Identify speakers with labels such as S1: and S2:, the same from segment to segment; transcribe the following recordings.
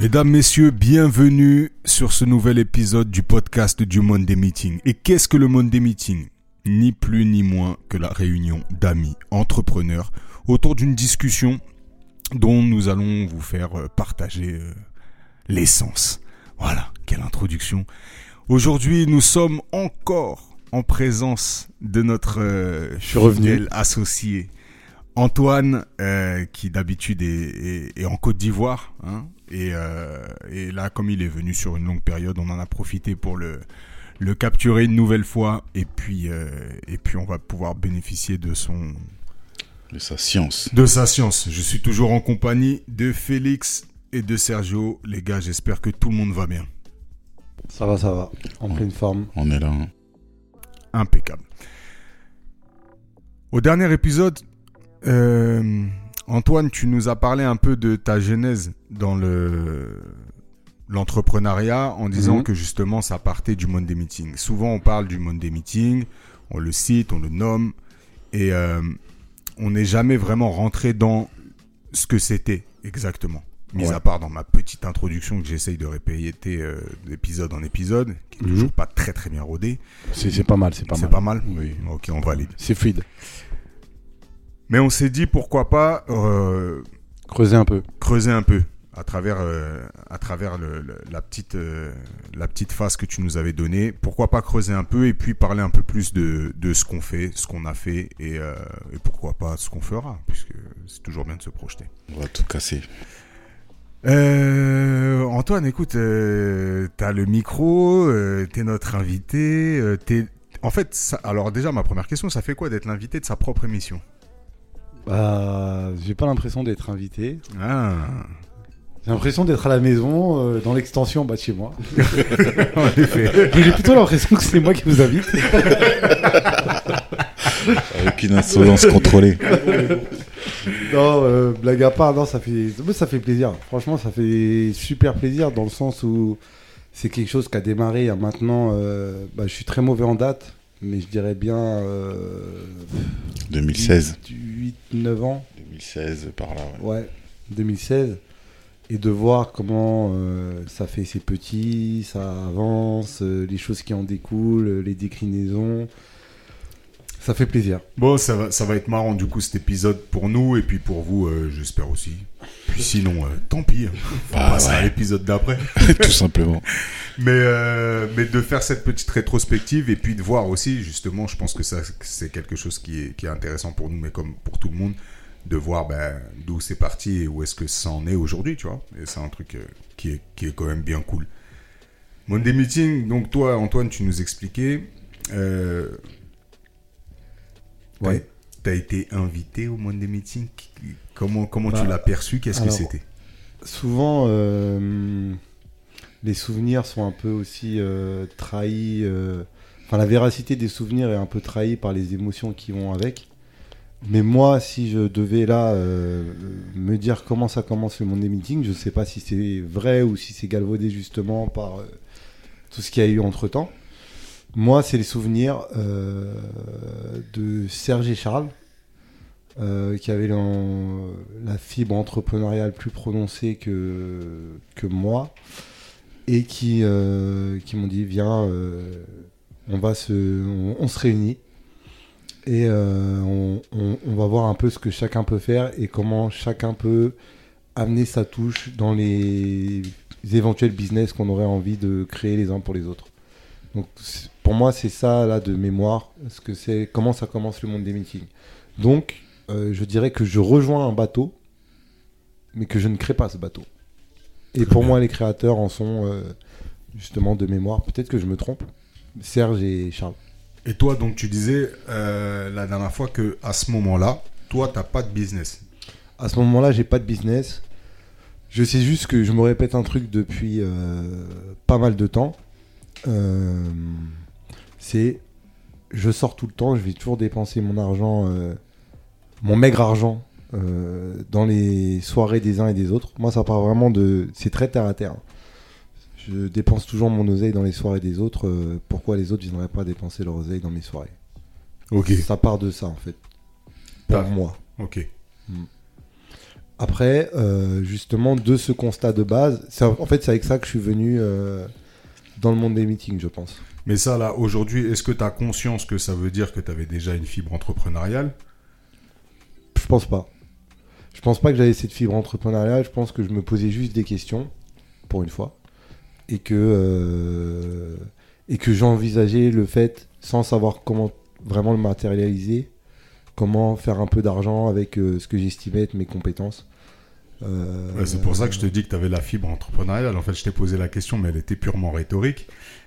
S1: Mesdames, Messieurs, bienvenue sur ce nouvel épisode du podcast du Monday Meeting. Et qu'est-ce que le Monday Meeting? Ni plus ni moins que la réunion d'amis entrepreneurs autour d'une discussion dont nous allons vous faire euh, partager euh, l'essence. Voilà, quelle introduction. Aujourd'hui, nous sommes encore en présence de notre euh, fidèle associé Antoine, euh, qui d'habitude est, est- est en Côte d'Ivoire. hein, et, euh, et là, comme il est venu sur une longue période, on en a profité pour le, le capturer une nouvelle fois. Et puis, et puis, on va pouvoir bénéficier de son,
S2: de sa science.
S1: de sa science. Je suis toujours en compagnie de Félix et de Sergio. Les gars, j'espère que tout le monde va bien.
S3: Ça va, ça va. En pleine forme.
S2: On est là. hein.
S1: Impeccable. Au dernier épisode, euh, Antoine, tu nous as parlé un peu de ta genèse dans le l'entrepreneuriat en disant
S3: Mhm.
S1: que justement ça partait du Monday Meeting. Souvent on parle du Monday Meeting, on le cite, on le nomme et euh, on n'est jamais vraiment rentré dans ce que c'était exactement. Mis
S3: Ouais.
S1: à part dans ma petite introduction que j'essaye de répéter euh, d'épisode en épisode, qui est
S3: Mhm.
S1: toujours pas très très bien rodée.
S3: C'est c'est pas mal, c'est pas
S1: C'est
S3: mal.
S1: pas mal
S3: Oui.
S1: Ok, on valide.
S3: C'est fluide.
S1: Mais on s'est dit pourquoi pas euh,
S3: Creuser un peu.
S1: creuser un peu à travers, euh, à travers le- le- la, petite, euh, la petite phase que tu nous avais donnée. Pourquoi pas creuser un peu et puis parler un peu plus de, de ce qu'on fait, ce qu'on a fait et, euh, et pourquoi pas ce qu'on fera, puisque c'est toujours bien de se projeter.
S2: On va tout casser.
S1: Euh, Antoine, écoute, euh, t'as le micro, euh, t'es notre invité. euh, t'es... En fait, ça- alors déjà, ma première question, ça fait quoi d'être l'invité de sa propre émission?
S3: Bah, j'ai pas l'impression d'être invité.
S1: Ah,
S3: J'ai l'impression d'être à la maison, euh, dans l'extension bas de chez moi.
S1: en effet.
S3: Mais j'ai plutôt l'impression que c'est moi qui vous invite.
S2: Avec une insolence contrôlée.
S3: non, euh, blague à part, non, ça fait, moi, ça fait plaisir. Franchement, ça fait super plaisir dans le sens où c'est quelque chose qui a démarré il y a maintenant. euh, bah, je suis très mauvais en date, mais je dirais bien. Euh,
S2: 2016.
S3: 8-9 ans.
S2: 2016, par là. ouais.
S3: Ouais, 2016. Et de voir comment euh, ça fait ses petits, ça avance, euh, les choses qui en découlent, euh, les déclinaisons. Ça fait plaisir.
S1: Bon, ça va, ça va être marrant du coup cet épisode pour nous et puis pour vous, euh, j'espère aussi. Puis sinon, euh, tant pis. hein. On
S2: Bah,
S1: passera à l'épisode d'après.
S2: tout simplement.
S1: Mais, euh, mais de faire cette petite rétrospective et puis de voir aussi, justement, je pense que ça, c'est quelque chose qui est, qui est intéressant pour nous, mais comme pour tout le monde, de voir ben, d'où c'est parti et où est-ce que ça en est aujourd'hui, tu vois. Et c'est un truc euh, qui, est, qui est quand même bien cool. Monday Meeting, donc toi, Antoine, tu nous expliquais. Euh,
S3: Ouais.
S1: Tu as été invité au Monday Meeting. Comment, comment tu
S3: Bah,
S1: l'as perçu? Qu'est-ce que c'était?
S3: Souvent, euh, les souvenirs sont un peu aussi euh, trahis. Enfin, la véracité des souvenirs est un peu trahie par les émotions qui vont avec. Mais moi, si je devais là euh, me dire comment ça commence le Monday Meeting, je ne sais pas si c'est vrai ou si c'est galvaudé justement par euh, tout ce qu'il y a eu entre temps. Moi, c'est les souvenirs euh, de Serge et Charles, euh, qui avaient la fibre entrepreneuriale plus prononcée que, que moi, et qui, euh, qui m'ont dit Viens, on, va se, on se réunit. Et euh, on, va voir un peu ce que chacun peut faire et comment chacun peut amener sa touche dans les éventuels business qu'on aurait envie de créer les uns pour les autres. Pour moi c'est ça là de mémoire, ce que c'est comment ça commence le monde des meetings. Donc euh, je dirais que je rejoins un bateau, mais que je ne crée pas ce bateau. Et pour moi les créateurs en sont euh, justement de mémoire. Peut-être que je me trompe. Serge et Charles.
S1: Et toi, donc, tu disais euh, la dernière fois que à ce moment-là, toi, t'as pas de business.
S3: À ce moment-là, j'ai pas de business. Je sais juste que je me répète un truc depuis euh, pas mal de temps. Euh, c'est je sors tout le temps, je vais toujours dépenser mon argent, mon maigre argent dans les soirées des uns et des autres. Moi, ça part vraiment de. C'est très terre à terre. Je dépense toujours mon oseille dans les soirées des autres. pourquoi les autres viendraient pas dépenser leur oseille dans mes soirées?
S1: Ok.
S3: Ça part de ça, en fait. Pour moi.
S1: Ok.
S3: Hmm. Après, justement, de ce constat de base, en fait, c'est avec ça que je suis venu dans le monde des meetings, je pense.
S1: Mais ça, là, aujourd'hui, est-ce que tu as conscience que ça veut dire que tu avais déjà une fibre entrepreneuriale?
S3: Je pense pas. Je pense pas que j'avais cette fibre entrepreneuriale. Je pense que je me posais juste des questions, pour une fois. Et que, euh, et que j'envisageais le fait, sans savoir comment vraiment le matérialiser, comment faire un peu d'argent avec euh, ce que j'estimais être mes compétences.
S1: Euh, c'est pour ça que je te dis que tu avais la fibre entrepreneuriale. En fait, je t'ai posé la question, mais elle était purement rhétorique.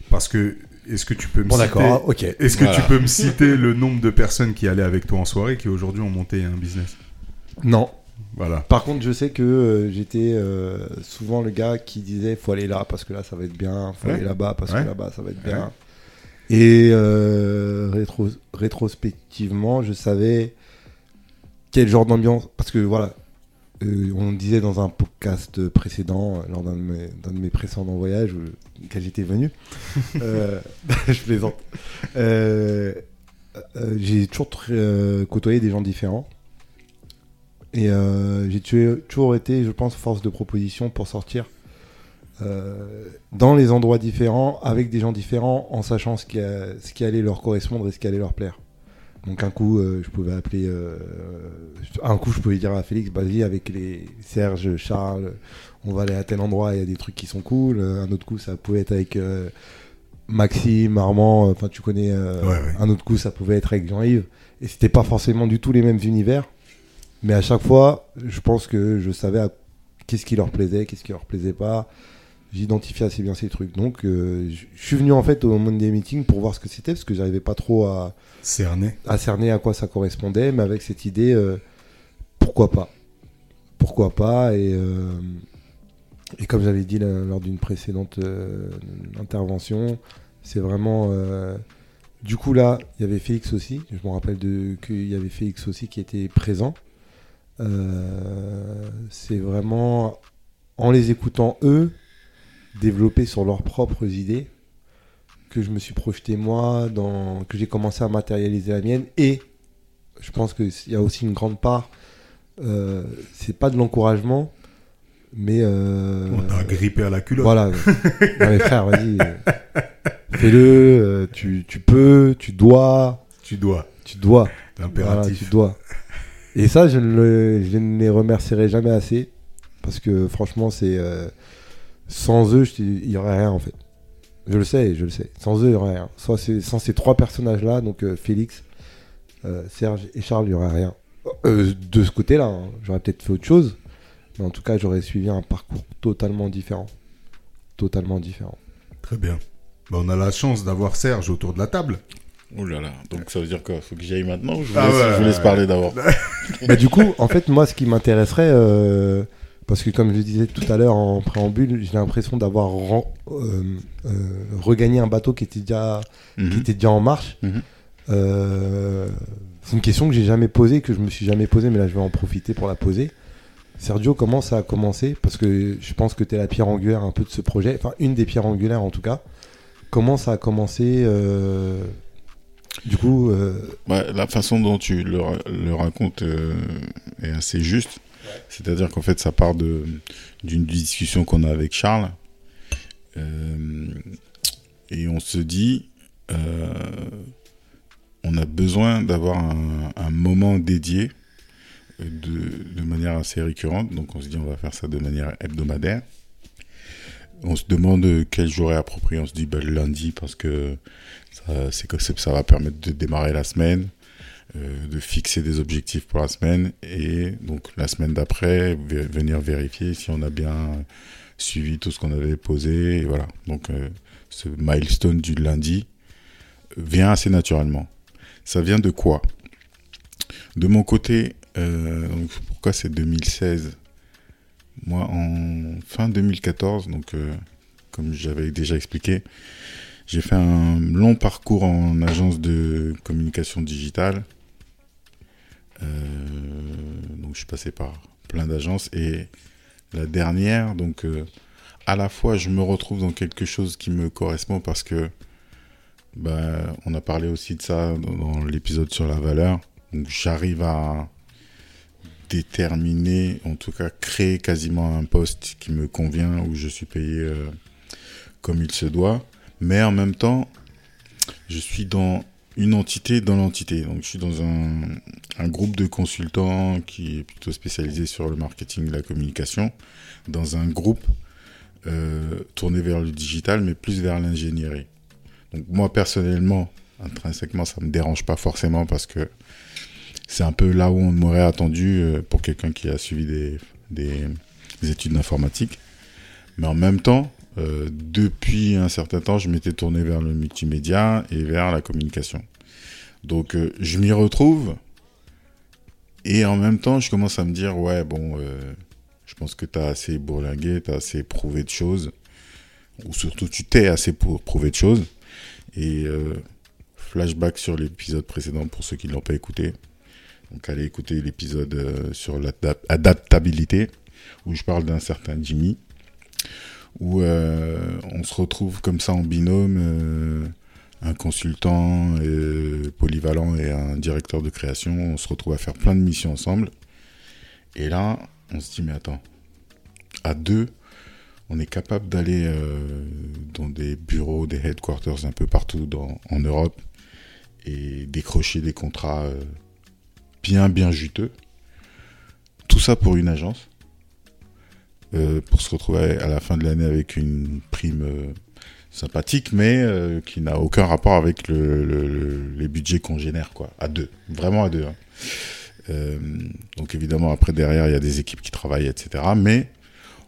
S1: Parce que, est-ce que tu peux me citer... Est-ce que tu peux me citer le nombre de personnes qui allaient avec toi en soirée qui aujourd'hui ont monté un business?
S3: Non.
S1: Voilà.
S3: Par contre, je sais que euh, j'étais euh, souvent le gars qui disait faut aller là parce que là ça va être bien, faut aller là-bas parce que là-bas ça va être bien. Et rétrospectivement, je savais quel genre d'ambiance. Parce que voilà, euh, on disait dans un podcast précédent, lors d'un de, mes précédents voyages quand j'étais venu, euh, je plaisante, euh, j'ai toujours côtoyé des gens différents. Et j'ai toujours été, je pense, force de proposition pour sortir dans les endroits différents, avec des gens différents, en sachant ce qui allait leur correspondre et ce qui allait leur plaire. Donc un coup, euh, je pouvais appeler, euh, un coup, je pouvais dire à Félix, vas-y avec les Serge, Charles, on va aller à tel endroit, il y a des trucs qui sont cool. Un autre coup, ça pouvait être avec euh, Maxime, Armand, enfin tu connais. Un autre coup, ça pouvait être avec Jean-Yves. Et c'était pas forcément du tout les mêmes univers, mais à chaque fois, je pense que je savais qu'est-ce qui leur plaisait, qu'est-ce qui leur plaisait pas j'identifiais assez bien ces trucs. Donc, je suis venu en fait au Monday Meeting pour voir ce que c'était, parce que j'arrivais pas trop à,
S1: cerner.
S3: à cerner à quoi ça correspondait, mais avec cette idée, euh, pourquoi pas Pourquoi pas et, euh, et comme j'avais dit lors d'une précédente euh, intervention, c'est vraiment. du coup, là, il y avait Félix aussi. Je me rappelle qu'il y avait Félix aussi qui était présent. C'est vraiment en les écoutant eux, développer sur leurs propres idées que je me suis projeté moi, dans, que j'ai commencé à matérialiser la mienne. Et je pense qu'il y a aussi une grande part, euh, c'est pas de l'encouragement, mais. Euh,
S1: On t'a grippé à la culotte.
S3: Voilà. non, mais frère, vas-y. Fais-le, euh, tu, tu, peux, tu dois.
S1: Tu dois.
S3: Tu dois.
S1: Impératif.
S3: tu dois. Et ça, je ne, ne les remercierai jamais assez. Parce que franchement, c'est. Euh, sans eux, il n'y aurait rien en fait. Je le sais, je le sais. Sans eux, il n'y aurait rien. Sans ces, trois personnages-là, donc euh, Félix, euh, Serge et Charles, il n'y aurait rien. De ce côté-là, hein, j'aurais peut-être fait autre chose. Mais en tout cas, j'aurais suivi un parcours totalement différent. Totalement différent.
S1: Très bien. Bah, on a la chance d'avoir Serge autour de la table.
S2: Oh là là, donc ça veut dire quoi? Faut que j'y aille maintenant ou je vous ah laisse, parler d'abord?
S3: Bah, Du coup, en fait, moi, ce qui m'intéresserait, parce que comme je le disais tout à l'heure en préambule, j'ai l'impression d'avoir euh, euh, regagné un bateau qui était déjà, qui mhm. était déjà en marche. Mhm. Euh, c'est une question que j'ai jamais posée, que je me suis jamais posée, mais là je vais en profiter pour la poser. Sergio, comment ça a commencé? Parce que je pense que tu es la pierre angulaire un peu de ce projet, enfin une des pierres angulaires en tout cas. Comment ça a commencé Du coup.
S2: la façon dont tu le, racontes est assez juste. C'est-à-dire qu'en fait, ça part d'une discussion qu'on a avec Charles. Euh, et on se dit, euh, on a besoin d'avoir un, moment dédié de, manière assez récurrente. Donc on se dit, on va faire ça de manière hebdomadaire. On se demande quel jour est approprié. On se dit bah, le lundi parce que ça, ça va permettre de démarrer la semaine. Euh, de fixer des objectifs pour la semaine et donc la semaine d'après venir vérifier si on a bien suivi tout ce qu'on avait posé voilà. Donc euh, ce milestone du lundi vient assez naturellement. Ça vient de quoi? De mon côté euh, pourquoi c'est 2016 moi en fin 2014 donc comme j'avais déjà expliqué j'ai fait un long parcours en agence de communication digitale euh, donc je suis passé par plein d'agences. Et la dernière, donc, euh, à la fois, je me retrouve dans quelque chose qui me correspond parce que, bah, on a parlé aussi de ça dans, l'épisode sur la valeur. Donc, j'arrive à déterminer, en tout cas, créer quasiment un poste qui me convient où je suis payé euh, comme il se doit. Mais en même temps, je suis dans une entité dans l'entité. Donc, je suis dans un, groupe de consultants qui est plutôt spécialisé sur le marketing et la communication, dans un groupe euh, tourné vers le digital, mais plus vers l'ingénierie. Donc, moi, personnellement, intrinsèquement, ça me dérange pas forcément parce que c'est un peu là où on m'aurait attendu euh, pour quelqu'un qui a suivi des études d'informatique. Mais en même temps, euh, depuis un certain temps, je m'étais tourné vers le multimédia et vers la communication. Donc, euh, je m'y retrouve. Et en même temps, je commence à me dire, ouais, bon, euh, je pense que tu as assez bourlingué, tu as assez prouvé de choses. Ou surtout, tu t'es assez pour prouvé de choses. Et flashback sur l'épisode précédent pour ceux qui ne l'ont pas écouté. Donc, allez écouter l'épisode sur l'adaptabilité, où je parle d'un certain Jimmy où euh, on se retrouve comme ça en binôme, euh, un consultant polyvalent et un directeur de création. On se retrouve à faire plein de missions ensemble. Et là, on se dit, mais attends, à deux, on est capable d'aller euh, dans des bureaux, des headquarters un peu partout en Europe et décrocher des contrats bien, bien juteux. Tout ça pour une agence. Euh, pour se retrouver à la fin de l'année avec une prime euh, sympathique, mais euh, qui n'a aucun rapport avec le, le- le- les budgets qu'on génère, quoi, à deux, vraiment à deux. hein. Donc évidemment, après derrière, il y a des équipes qui travaillent, etc. Mais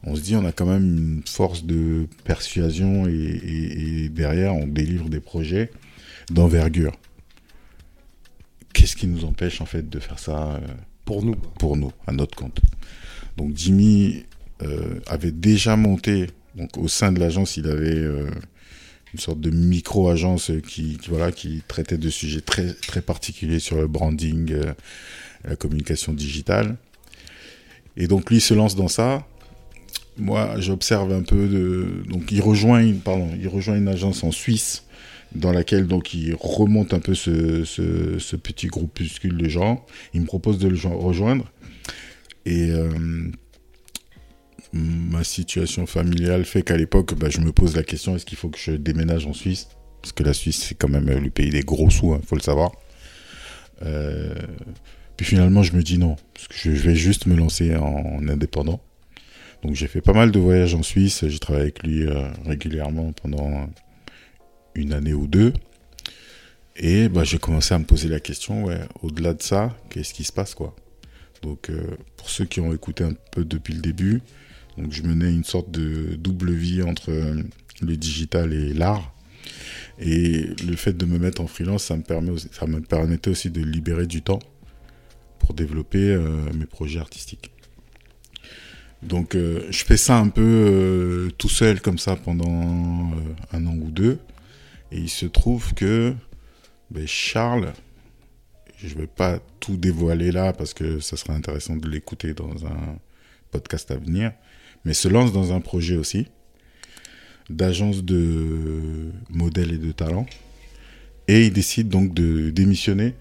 S2: on se dit, on a quand même une force de persuasion et, et- et derrière, on délivre des projets d'envergure. Qu'est-ce qui nous empêche en fait de faire ça
S3: Pour nous.
S2: pour nous, à notre compte? Donc Jimmy avait déjà monté, donc au sein de l'agence, il avait euh, une sorte de micro-agence qui, voilà, qui traitait de sujets très, très particuliers sur le branding, euh, la communication digitale. Et donc lui se lance dans ça. Moi, j'observe un peu de. Donc il rejoint, une, pardon, il rejoint une agence en Suisse dans laquelle donc il remonte un peu ce, ce, petit groupuscule de gens. Il me propose de le jo- rejoindre. Et euh, ma situation familiale fait qu'à l'époque, bah, je me pose la question est-ce qu'il faut que je déménage en Suisse? Parce que la Suisse, c'est quand même euh, le pays des gros sous, il faut le savoir. Euh, puis finalement, je me dis non, parce que je vais juste me lancer en, en indépendant. Donc j'ai fait pas mal de voyages en Suisse, j'ai travaillé avec lui euh, régulièrement pendant une année ou deux. Et bah, j'ai commencé à me poser la question, au-delà de ça, qu'est-ce qui se passe Donc pour ceux qui ont écouté un peu depuis le début, donc je menais une sorte de double vie entre euh, le digital et l'art. Et le fait de me mettre en freelance, ça me, permet ça me permettait aussi de libérer du temps pour développer euh, mes projets artistiques. Donc euh, je fais ça un peu tout seul comme ça pendant un an ou deux. Et il se trouve que ben, Charles, je vais pas tout dévoiler là parce que ça serait intéressant de l'écouter dans un podcast à venir, mais se lance dans un projet aussi d'agence de modèles et de talents. Et il décide donc de démissionner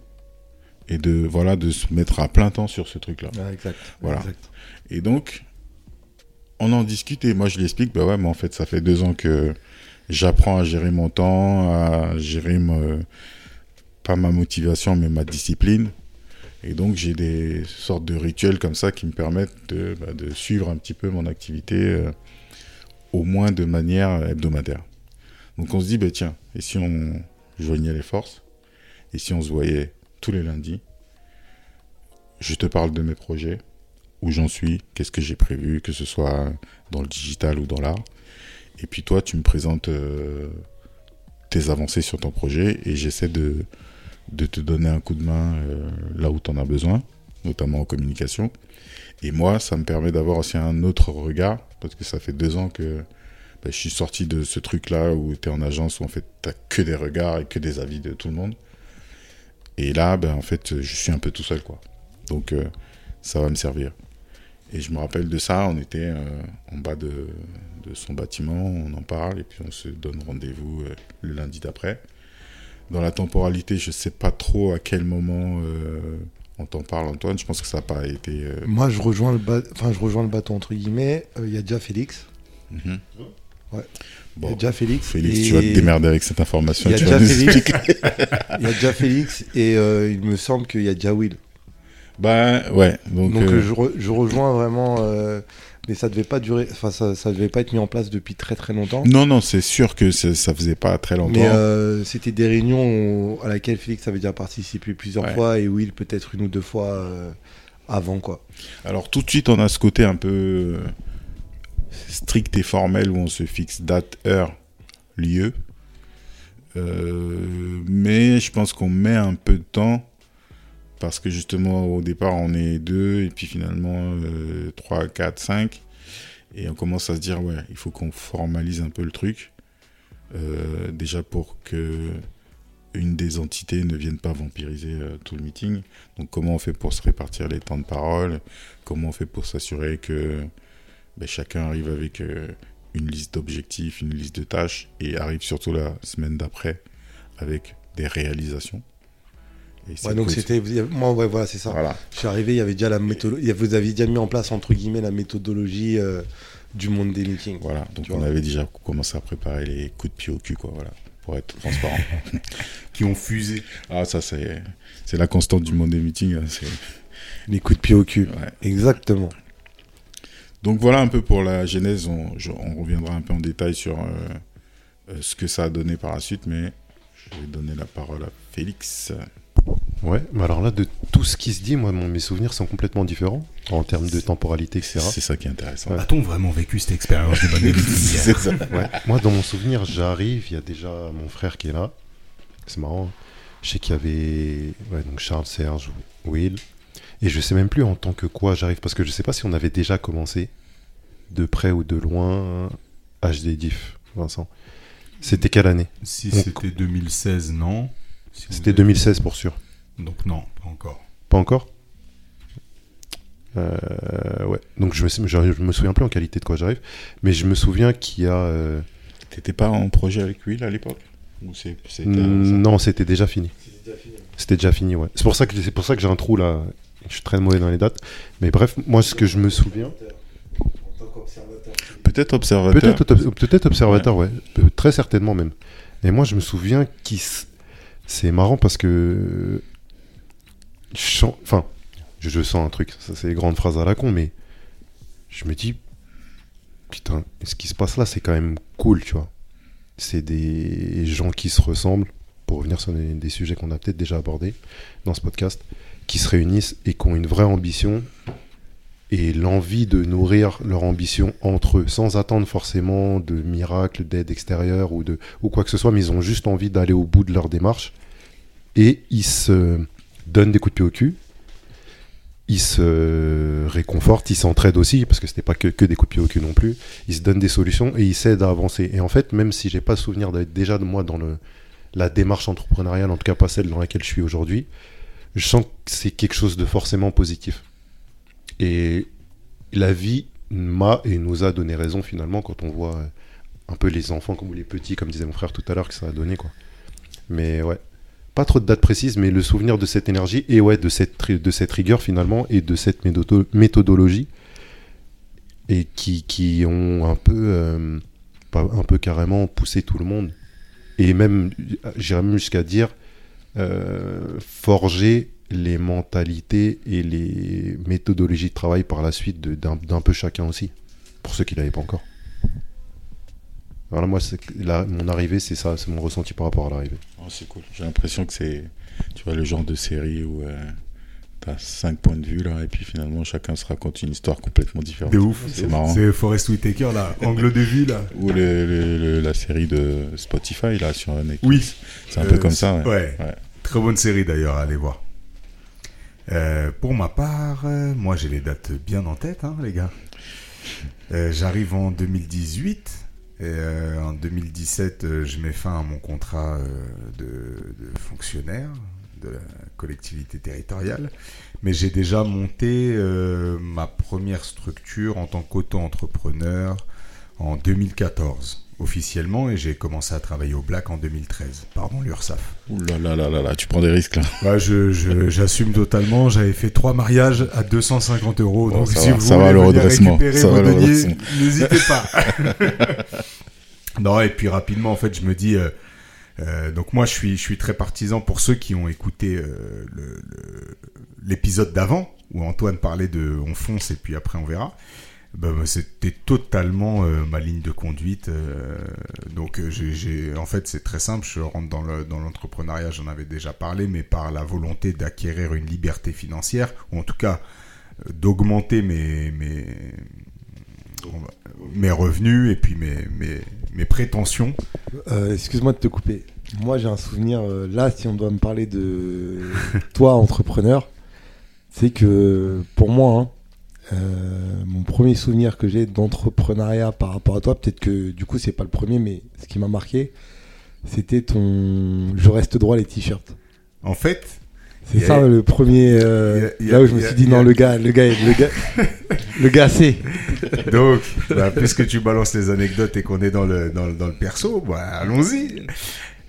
S2: et de voilà de se mettre à plein temps sur ce truc-là.
S3: Ah, exact.
S2: Voilà.
S3: exact.
S2: Et donc, on en discute et moi je lui explique, bah ouais, mais en fait, ça fait deux ans que j'apprends à gérer mon temps, à gérer me- pas ma motivation, mais ma discipline. Et donc, j'ai des sortes de rituels comme ça qui me permettent de, bah, suivre un petit peu mon activité, euh, au moins de manière hebdomadaire. Donc, on se dit, bah tiens, et si on joignait les forces, et si on se voyait tous les lundis, je te parle de mes projets, où j'en suis, qu'est-ce que j'ai prévu, que ce soit dans le digital ou dans l'art. Et puis toi, tu me présentes euh, tes avancées sur ton projet et j'essaie de, de te donner un coup de main euh, là où tu en as besoin, notamment en communication. Et moi, ça me permet d'avoir aussi un autre regard, parce que ça fait deux ans que bah, je suis sorti de ce truc-là où tu es en agence, où en fait, tu que des regards et que des avis de tout le monde. Et là, ben, en fait, je suis un peu tout seul, quoi. Donc, euh, ça va me servir. Et je me rappelle de ça, on était euh, en bas de, de son bâtiment, on en parle et puis on se donne rendez-vous le lundi d'après. Dans la temporalité, je sais pas trop à quel moment euh, on t'en parle, Antoine. Je pense que ça n'a pas été. euh,
S3: Moi, je rejoins le, ba- enfin, je rejoins le bateau entre guillemets. Euh, Il y a déjà Félix.
S2: mhm.
S3: Ouais. Il y
S2: Bon,
S3: a déjà Félix.
S2: Félix,
S3: et-
S2: tu vas te démerder avec cette information.
S3: Il y a déjà Félix. Il y a déjà Félix et il me semble qu'il y a déjà Will.
S2: Bah ouais, donc,
S3: Donc je, re- je rejoins vraiment. Mais ça devait pas durer. Enfin, ça, ça devait pas être mis en place depuis très très longtemps.
S2: non, non, c'est sûr que ça, ça faisait pas très longtemps.
S3: Mais euh, c'était des réunions à laquelle Félix avait déjà participé plusieurs
S2: Ouais.
S3: fois et Will peut-être une ou deux fois euh, avant quoi.
S2: Alors tout de suite, on a ce côté un peu euh, strict et formel où on se fixe date, heure, lieu. Euh, mais je pense qu'on met un peu de temps parce que justement au départ on est deux et puis finalement euh, 3, 4, 5 et on commence à se dire ouais il faut qu'on formalise un peu le truc. Euh, déjà pour que une des entités ne vienne pas vampiriser euh, tout le meeting. Donc comment on fait pour se répartir les temps de parole? Comment on fait pour s'assurer que ben, chacun arrive avec euh, une liste d'objectifs, une liste de tâches et arrive surtout la semaine d'après avec des réalisations?
S3: Ouais, donc c'était. Moi, ouais, voilà, c'est ça.
S2: Voilà.
S3: Je suis arrivé, il y avait déjà la méthodologie. Vous aviez déjà mis en place, entre guillemets, la méthodologie euh, du monde des meetings.
S2: Voilà. Donc on
S3: vois.
S2: avait déjà commencé à préparer les coups de pied au cul, quoi. Voilà. Pour être transparent.
S1: Qui ont fusé.
S2: ah, ça, c'est, c'est la constante du monde des meetings. hein,
S3: Les coups de pied au cul.
S2: ouais.
S3: Exactement.
S2: Donc voilà un peu pour la genèse. On, je- on reviendra un peu en détail sur euh, euh, ce que ça a donné par la suite, mais je vais donner la parole à Félix.
S4: Ouais, mais alors là, de tout ce qui se dit, moi, mon- mes souvenirs sont complètement différents en termes de temporalité, etc.
S2: C'est ça qui est intéressant.
S4: Ouais.
S1: A-t-on vraiment vécu cette expérience
S2: C'est ça.
S4: Ouais. Moi, dans mon souvenir, j'arrive, il y a déjà mon frère qui est là. C'est marrant. Je sais qu'il y avait ouais, donc Charles, Serge, Will. Et je sais même plus en tant que quoi j'arrive, parce que je sais pas si on avait déjà commencé, de près ou de loin, HD Diff, Vincent. C'était quelle année?
S1: Si
S4: On-
S1: c'était 2016, non. Si
S4: C'était
S1: êtes-
S4: 2016 pour sûr.
S1: Donc non, pas encore.
S4: Pas encore Euh, Ouais. Donc je me, je, je me souviens plus en qualité de quoi j'arrive, mais je me souviens qu'il y a. euh,
S2: T'étais pas en projet avec Will à l'époque? Ou c'est, c'était-
S4: Non, c'était déjà fini. C'était déjà fini, ouais. C'est pour ça que c'est pour ça que j'ai un trou là. Je suis très mauvais dans les dates. Mais bref, moi ce que je me souviens.
S2: Peut-être observateur.
S4: Peut-être ob- peut-être observateur, ouais. Très certainement même. Et moi je me souviens qu'il. C'est marrant parce que. je sens- je, sens un truc. Ça c'est les grandes phrases à la con, mais je me dis. Putain, ce qui se passe là, c'est quand même cool, tu vois. C'est des gens qui se ressemblent, pour revenir sur des sujets qu'on a peut-être déjà abordés dans ce podcast, qui se réunissent et qui ont une vraie ambition et l'envie de nourrir leur ambition entre eux, sans attendre forcément de miracles, d'aide extérieure ou, de, ou quoi que ce soit, mais ils ont juste envie d'aller au bout de leur démarche. Et ils se donnent des coups de pied au cul, ils se réconfortent, ils s'entraident aussi, parce que c'était pas que, que des coups de pied au cul non plus. Ils se donnent des solutions et ils s'aident à avancer. Et en fait, même si j'ai pas souvenir d'être déjà de moi dans le, la démarche entrepreneuriale, en tout cas pas celle dans laquelle je suis aujourd'hui, je sens que c'est quelque chose de forcément positif. Et la vie m'a et nous a donné raison finalement quand on voit euh, un peu les enfants comme les petits, comme disait mon frère tout à l'heure, que ça a donné quoi. Mais ouais, pas trop de dates précises, mais le souvenir de cette énergie et ouais de cette de cette rigueur finalement et de cette méthodo- méthodologie et qui, qui ont un peu euh, un peu carrément poussé tout le monde et même j'irais même jusqu'à dire euh, forger les mentalités et les méthodologies de travail par la suite d'un d'un peu chacun aussi, pour ceux qui l'avaient pas encore. Voilà, moi, c'est que là, mon arrivée, c'est ça, c'est mon ressenti par rapport à l'arrivée.
S2: Oh, c'est cool. J'ai l'impression que c'est, tu vois, le genre de série où euh, t'as cinq points de vue là, et puis finalement chacun se raconte une histoire complètement différente.
S1: De ouf.
S2: C'est marrant.
S1: C'est Forest Whitaker, là. Angle de vue, là.
S2: Ou le, le- le- la série de Spotify là sur Netflix.
S1: Oui.
S2: C'est un peu
S1: Euh,
S2: comme ça. Ouais.
S1: Ouais.
S2: Ouais.
S1: Très bonne série d'ailleurs, allez voir. Euh, pour ma part, euh, moi j'ai les dates bien en tête, hein, les gars. Euh, J'arrive en 2018. Et en 2017, euh, je mets fin à mon contrat de, de fonctionnaire. de la collectivité territoriale. Mais j'ai déjà monté ma première structure en tant qu'auto-entrepreneur en 2014 officiellement et j'ai commencé à travailler au Black en 2013. Pardon, l'URSAF.
S2: Ouh là là là là là, tu prends des risques là.
S1: Ouais, je, je- j'assume totalement. J'avais fait trois mariages à 250 euros.
S2: Bon,
S1: donc
S2: ça
S1: si
S2: va,
S1: vous
S2: ça va,
S1: voulez
S2: le redressement.
S1: récupérer
S2: Ça va, le
S1: deniers,
S2: redressement.
S1: n'hésitez pas. non, et puis rapidement, en fait, je me dis. euh, euh, donc moi, je suis, je suis très partisan pour ceux qui ont écouté euh, le- le- l'épisode d'avant où Antoine parlait de on fonce et puis après on verra. Ben, c'était totalement euh, ma ligne de conduite. euh, donc euh, j'ai, en fait c'est très simple. Je rentre dans, le, dans l'entrepreneuriat, j'en avais déjà parlé, mais par la volonté d'acquérir une liberté financière ou en tout cas d'augmenter mes, mes revenus et puis mes, mes, mes prétentions.
S3: Excuse-moi de te couper. Moi, j'ai un souvenir. là, si on doit me parler de toi, entrepreneur, c'est que pour moi, hein, euh, mon premier souvenir que j'ai d'entrepreneuriat par rapport à toi, peut-être que du coup, c'est pas le premier, mais ce qui m'a marqué, c'était ton Je reste droit les t-shirts.
S1: En fait,
S3: C'est
S1: a-
S3: ça le premier. euh,
S1: a-
S3: là où je me suis dit,
S1: a-
S3: non, le gars, le gars, le gars, le gars, c'est.
S1: Donc, bah, puisque tu balances les anecdotes et qu'on est dans le, dans, le- dans le perso, bah, allons-y.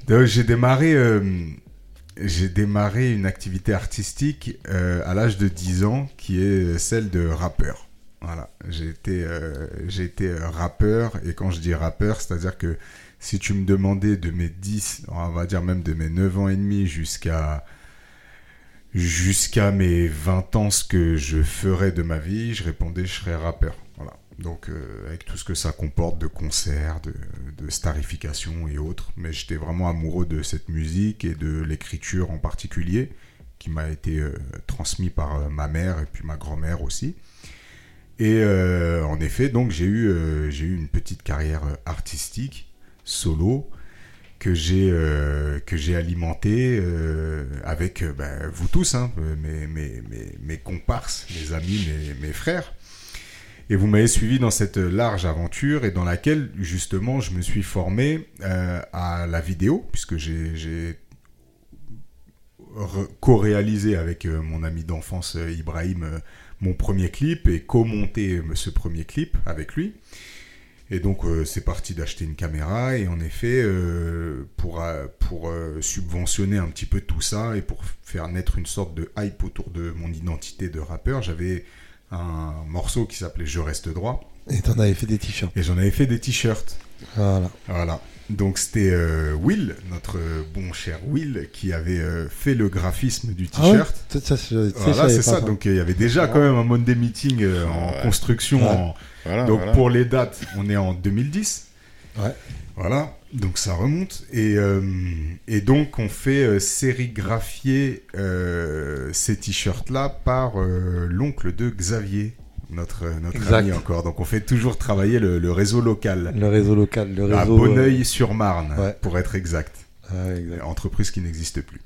S1: Donc, j'ai démarré, euh, j'ai démarré une activité artistique euh, à l'âge de 10 ans qui est celle de rappeur. Voilà, j'ai été, euh, j'ai été euh, rappeur et quand je dis rappeur, c'est-à-dire que si tu me demandais de mes 10, on va dire même de mes 9 ans et demi jusqu'à jusqu'à mes 20 ans ce que je ferais de ma vie, je répondais je serais rappeur. Voilà. Donc euh, avec tout ce que ça comporte de concerts, de, de starification et autres. Mais j'étais vraiment amoureux de cette musique et de l'écriture en particulier, qui m'a été euh, transmis par euh, ma mère et puis ma grand-mère aussi. Et euh, en effet, donc j'ai eu, eu une petite carrière artistique, solo, que j'ai euh, alimenté avec ben, vous tous, hein, mes, mes, mes, mes comparses, mes amis, mes frères. Et vous m'avez suivi dans cette large aventure et dans laquelle justement je me suis formé euh, à la vidéo, puisque j'ai co-réalisé avec euh, mon ami d'enfance euh, Ibrahim mon premier clip et co-monté ce premier clip avec lui. Et donc c'est parti d'acheter une caméra et en effet pour, pour subventionner un petit peu tout ça et pour faire naître une sorte de hype autour de mon identité de rappeur, j'avais un morceau qui s'appelait Je reste droit
S3: Et t'en avais fait des t-shirts.
S1: et j'en avais fait des t-shirts.
S3: Voilà.
S1: Voilà. Donc c'était euh, Will, notre bon cher Will, qui avait euh, fait le graphisme du
S3: Ah ouais
S1: t-shirt.
S3: Ça, ça, je-
S1: Voilà, c'est ça. Donc il y avait déjà quand même un Monday Meeting euh, en
S2: Ouais.
S1: construction.
S3: Ouais.
S1: en-
S2: Voilà,
S1: Donc
S2: voilà.
S1: pour les dates, on est en 2010.
S3: Ouais.
S1: Voilà. Donc ça remonte. Et, euh, et donc on fait euh, sérigraphier euh, ces t-shirts-là par l'oncle de Xavier, notre, notre ami encore. Donc on fait toujours travailler le, le réseau local.
S3: Le réseau local, le réseau.
S1: À Bonneuil-sur-Marne,
S3: ouais.
S1: pour être exact. Entreprise qui n'existe plus.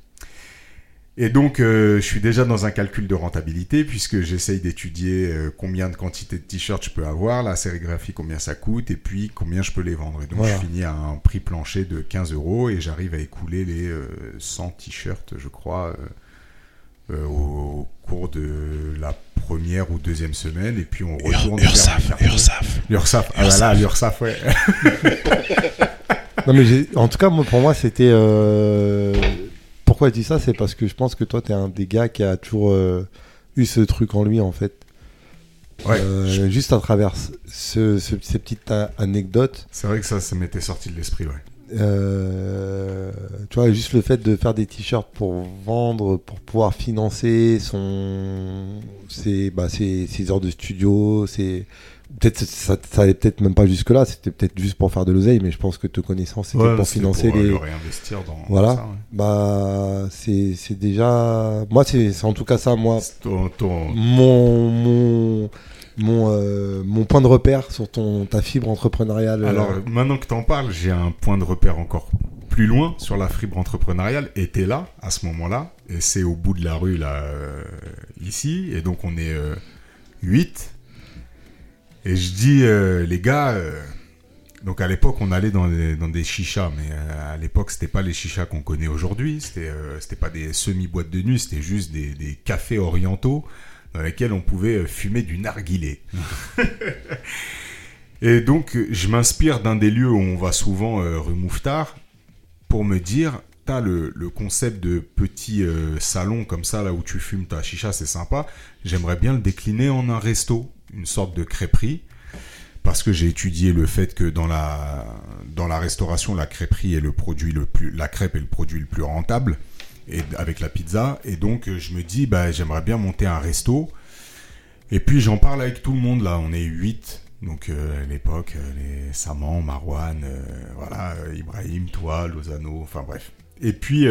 S1: Et donc, euh, je suis déjà dans un calcul de rentabilité puisque j'essaye d'étudier euh, combien de quantité de t-shirts je peux avoir, la sérigraphie, combien ça coûte, et puis combien je peux les vendre. Et donc,
S3: Voilà.
S1: je finis à un prix plancher de 15 euros et j'arrive à écouler les euh, 100 t-shirts, je crois, euh, euh, au cours de la première ou deuxième semaine. Et puis, on retourne faire
S2: Ursaf,
S1: des cartons.
S2: Ursaf.
S1: L'URSSAF. Ah là là, l'URSSAF, ouais.
S3: Non mais en tout cas moi, pour moi c'était euh, pourquoi je dis ça c'est parce que je pense que toi t'es un des gars qui a toujours euh, eu ce truc en lui en fait
S1: Ouais.
S3: Euh, juste à travers ce, ce- ces petites a- anecdotes
S1: C'est vrai que ça, ça m'était sorti de l'esprit, ouais.
S3: euh, tu vois juste le fait de faire des t-shirts pour vendre pour pouvoir financer son ses, bah, ses, ses heures de studio c'est peut-être ça, ça allait peut-être même pas jusque là c'était peut-être juste pour faire de l'oseille mais je pense que te connaissant c'était
S1: Ouais,
S3: pour financer
S1: pour, euh,
S3: les
S1: le réinvestir dans
S3: Voilà.
S1: ça, ouais.
S3: Bah, c'est c'est déjà. Moi, c'est en tout cas ça, moi.
S1: Ton- ton-
S3: Mon, mon, mon, euh, mon point de repère sur ton, ta fibre entrepreneuriale. euh,
S1: Alors, maintenant que tu en parles, j'ai un point de repère encore plus loin sur la fibre entrepreneuriale. Et t'es là, à ce moment-là. Et c'est au bout de la rue, là, euh, ici. Et donc, on est 8. Et je dis, euh, les gars, euh, donc à l'époque, on allait dans des, dans des chichas, mais euh, à l'époque, c'était pas les chichas qu'on connaît aujourd'hui. C'était c'était pas des semi-boîtes de nuit, c'était juste des, des cafés orientaux dans lesquels on pouvait fumer du narguilé. Et donc, je m'inspire d'un des lieux où on va souvent, rue Mouffetard, pour me dire, t'as le, le concept de petit euh, salon comme ça, là où tu fumes ta chicha, c'est sympa. J'aimerais bien le décliner en un resto, une sorte de crêperie. Parce que j'ai étudié le fait que dans la, dans la restauration, la crêperie est le produit le plus, la crêpe est le produit le plus rentable, et avec la pizza. Et donc, euh, je me dis, bah, j'aimerais bien monter un resto. Et puis, j'en parle avec tout le monde, là. On est 8. Donc, euh, à l'époque, euh, les Saman, Marwan, voilà, Ibrahim, toi, Lozano, enfin bref. Et puis,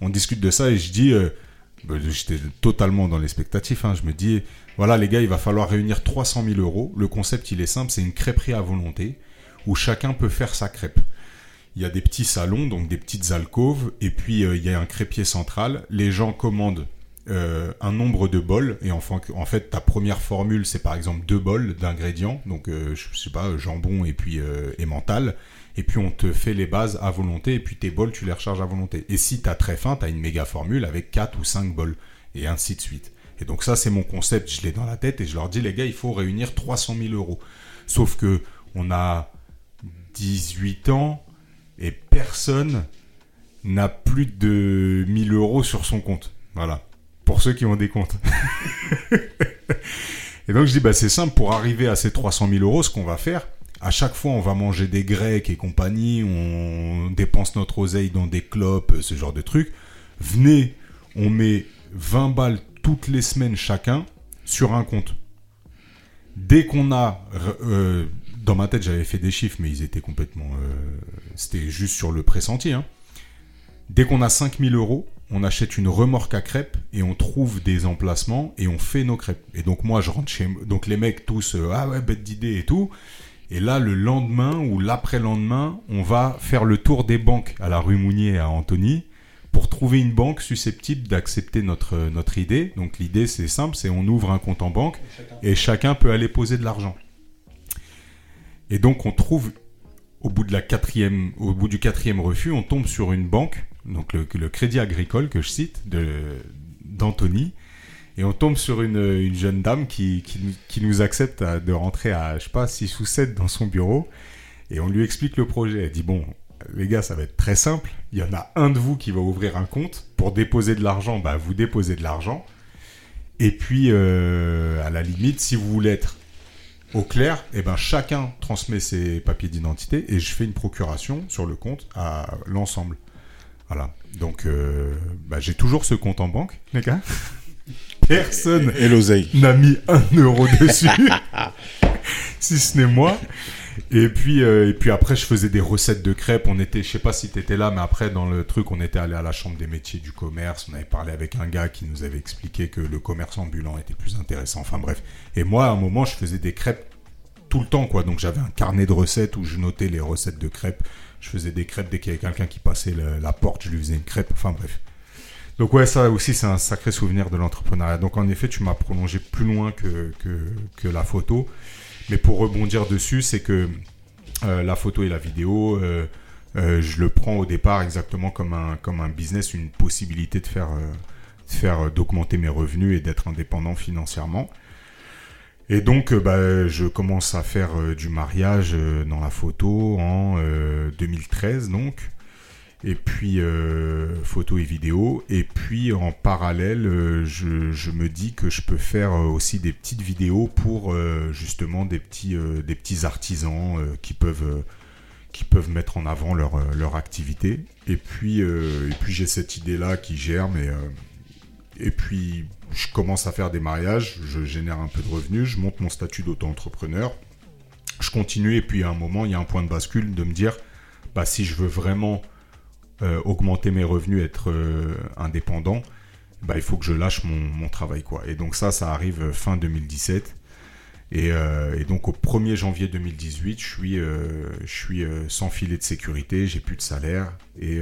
S1: on discute de ça et je dis, bah, j'étais totalement dans l'expectatif, hein, je me dis, voilà les gars, il va falloir réunir 300 000 euros. Le concept, il est simple, c'est une crêperie à volonté où chacun peut faire sa crêpe. Il y a des petits salons, donc des petites alcôves, et puis euh, il y a un crêpier central. Les gens commandent euh, un nombre de bols, et en fait, ta première formule, c'est par exemple deux bols d'ingrédients, donc euh, je sais pas, jambon et puis emmental, et puis on te fait les bases à volonté, et puis tes bols, tu les recharges à volonté. Et si t'as très faim, t'as une méga formule avec 4 ou 5 bols, et ainsi de suite. Et donc ça, c'est mon concept, je l'ai dans la tête, et je leur dis, les gars, il faut réunir 300 000 euros. Sauf que on a 18 ans, et personne n'a plus de 1000 euros sur son compte. Voilà. Pour ceux qui ont des comptes. et donc je dis, bah, c'est simple, pour arriver à ces 300 000 euros, ce qu'on va faire, à chaque fois on va manger des grecs et compagnie, on dépense notre oseille dans des clopes, ce genre de trucs. Venez, on met 20 balles toutes les semaines chacun sur un compte. Dès qu'on a... euh, dans ma tête, j'avais fait des chiffres, mais ils étaient complètement... euh, C'était juste sur le pressenti. Hein. Dès qu'on a 5000 euros, on achète une remorque à crêpes et on trouve des emplacements et on fait nos crêpes. Et donc moi, je rentre chez... Donc les mecs tous, euh, ah ouais, bête d'idée et tout. Et là, le lendemain ou l'après-lendemain, on va faire le tour des banques à la rue Mounier à Antony pour trouver une banque susceptible d'accepter notre, notre idée. Donc l'idée, c'est simple, c'est on ouvre un compte en banque et chacun peut aller poser de l'argent. Et donc on trouve, au bout, de la quatrième, au bout du quatrième refus, on tombe sur une banque, donc le, le Crédit Agricole que je cite, de d'Antony, et on tombe sur une, une jeune dame qui, qui, nous- qui nous accepte à- de rentrer à, je sais pas, 6 ou 7 dans son bureau, et on lui explique le projet. Elle dit, bon, les gars, ça va être très simple, il y en a un de vous qui va ouvrir un compte, pour déposer de l'argent, bah, vous déposez de l'argent, et puis, euh, à la limite, si vous voulez être au clair, eh ben, chacun transmet ses papiers d'identité et je fais une procuration sur le compte à l'ensemble. Voilà. Donc, euh, bah, j'ai toujours ce compte en banque, les gars. Personne
S2: Et l'oseille.
S1: n'a mis un euro dessus, si ce n'est moi. Et puis, euh, et puis après, je faisais des recettes de crêpes. On était, je sais pas si t'étais là, mais après, dans le truc, on était allé à la chambre des métiers du commerce. On avait parlé avec un gars qui nous avait expliqué que le commerce ambulant était plus intéressant. Enfin bref. Et moi, à un moment, je faisais des crêpes tout le temps, quoi. Donc j'avais un carnet de recettes où je notais les recettes de crêpes. Je faisais des crêpes dès qu'il y avait quelqu'un qui passait la porte, je lui faisais une crêpe. Enfin bref. Donc ouais, ça aussi, c'est un sacré souvenir de l'entrepreneuriat. Donc en effet, tu m'as prolongé plus loin que, que, que la photo. Mais pour rebondir dessus, c'est que euh, la photo et la vidéo, euh, euh, je le prends au départ exactement comme un, comme un business, une possibilité de faire, faire d'augmenter mes revenus et d'être indépendant financièrement. Et donc, bah, je commence à faire du mariage dans la photo en euh, 2013, donc. Et puis, euh, photo et vidéo. Et puis, en parallèle, euh, je, me dis que je peux faire euh, aussi des petites vidéos pour euh, justement des petits, des petits artisans qui peuvent. qui peuvent mettre en avant leur, leur activité. Et puis, et puis j'ai cette idée-là qui germe et, et puis je commence à faire des mariages, je génère un peu de revenus, je monte mon statut d'auto-entrepreneur, je continue et puis à un moment il y a un point de bascule de me dire bah si je veux vraiment euh, augmenter mes revenus, être euh, indépendant, bah il faut que je lâche mon, mon travail quoi. Et donc ça ça arrive euh, fin 2017. Et, donc au 1er janvier 2018, je suis, je suis sans filet de sécurité, j'ai plus de salaire et,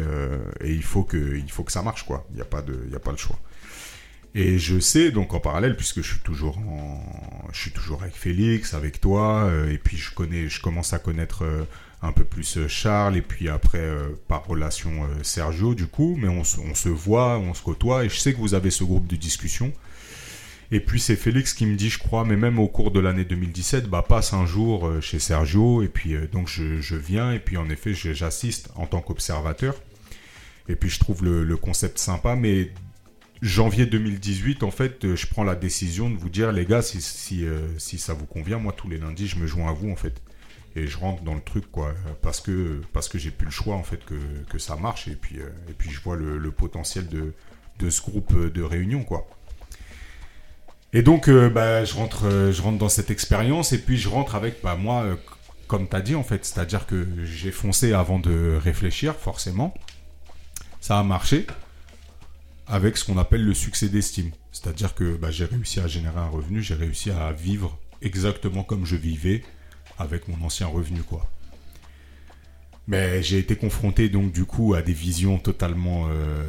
S1: et il, faut que, il faut que ça marche quoi. Il n'y a, pas de- a pas le choix. Et je sais donc en parallèle, puisque je suis toujours en, je suis toujours avec Félix, avec toi, et puis je connais, je commence à connaître un peu plus euh, Charles, et puis après euh, par relation euh, Sergio du coup, mais on, se- voit, on se côtoie, et je sais que vous avez ce groupe de discussion. Et puis c'est Félix qui me dit, je crois, mais même au cours de l'année 2017, bah passe un jour chez Sergio, et puis donc je, viens, et puis en effet j'assiste en tant qu'observateur. Et puis je trouve le, concept sympa, mais janvier 2018, en fait, je prends la décision de vous dire, les gars, si, si ça vous convient, moi, tous les lundis, je me joins à vous, en fait. Et je rentre dans le truc, quoi, parce que, parce que j'ai plus le choix, en fait, que, que ça marche. Et puis, euh, et puis je vois le, potentiel de, de ce groupe de réunion, quoi. Et donc, euh, bah, je, rentre, euh, je rentre dans cette expérience, et puis je rentre avec, bah, moi, comme tu as dit, en fait, c'est-à-dire que j'ai foncé avant de réfléchir, forcément. Ça a marché avec ce qu'on appelle le succès d'estime. C'est-à-dire que bah, j'ai réussi à générer un revenu, j'ai réussi à vivre exactement comme je vivais avec mon ancien revenu, quoi. Mais j'ai été confronté donc du coup à des visions totalement euh,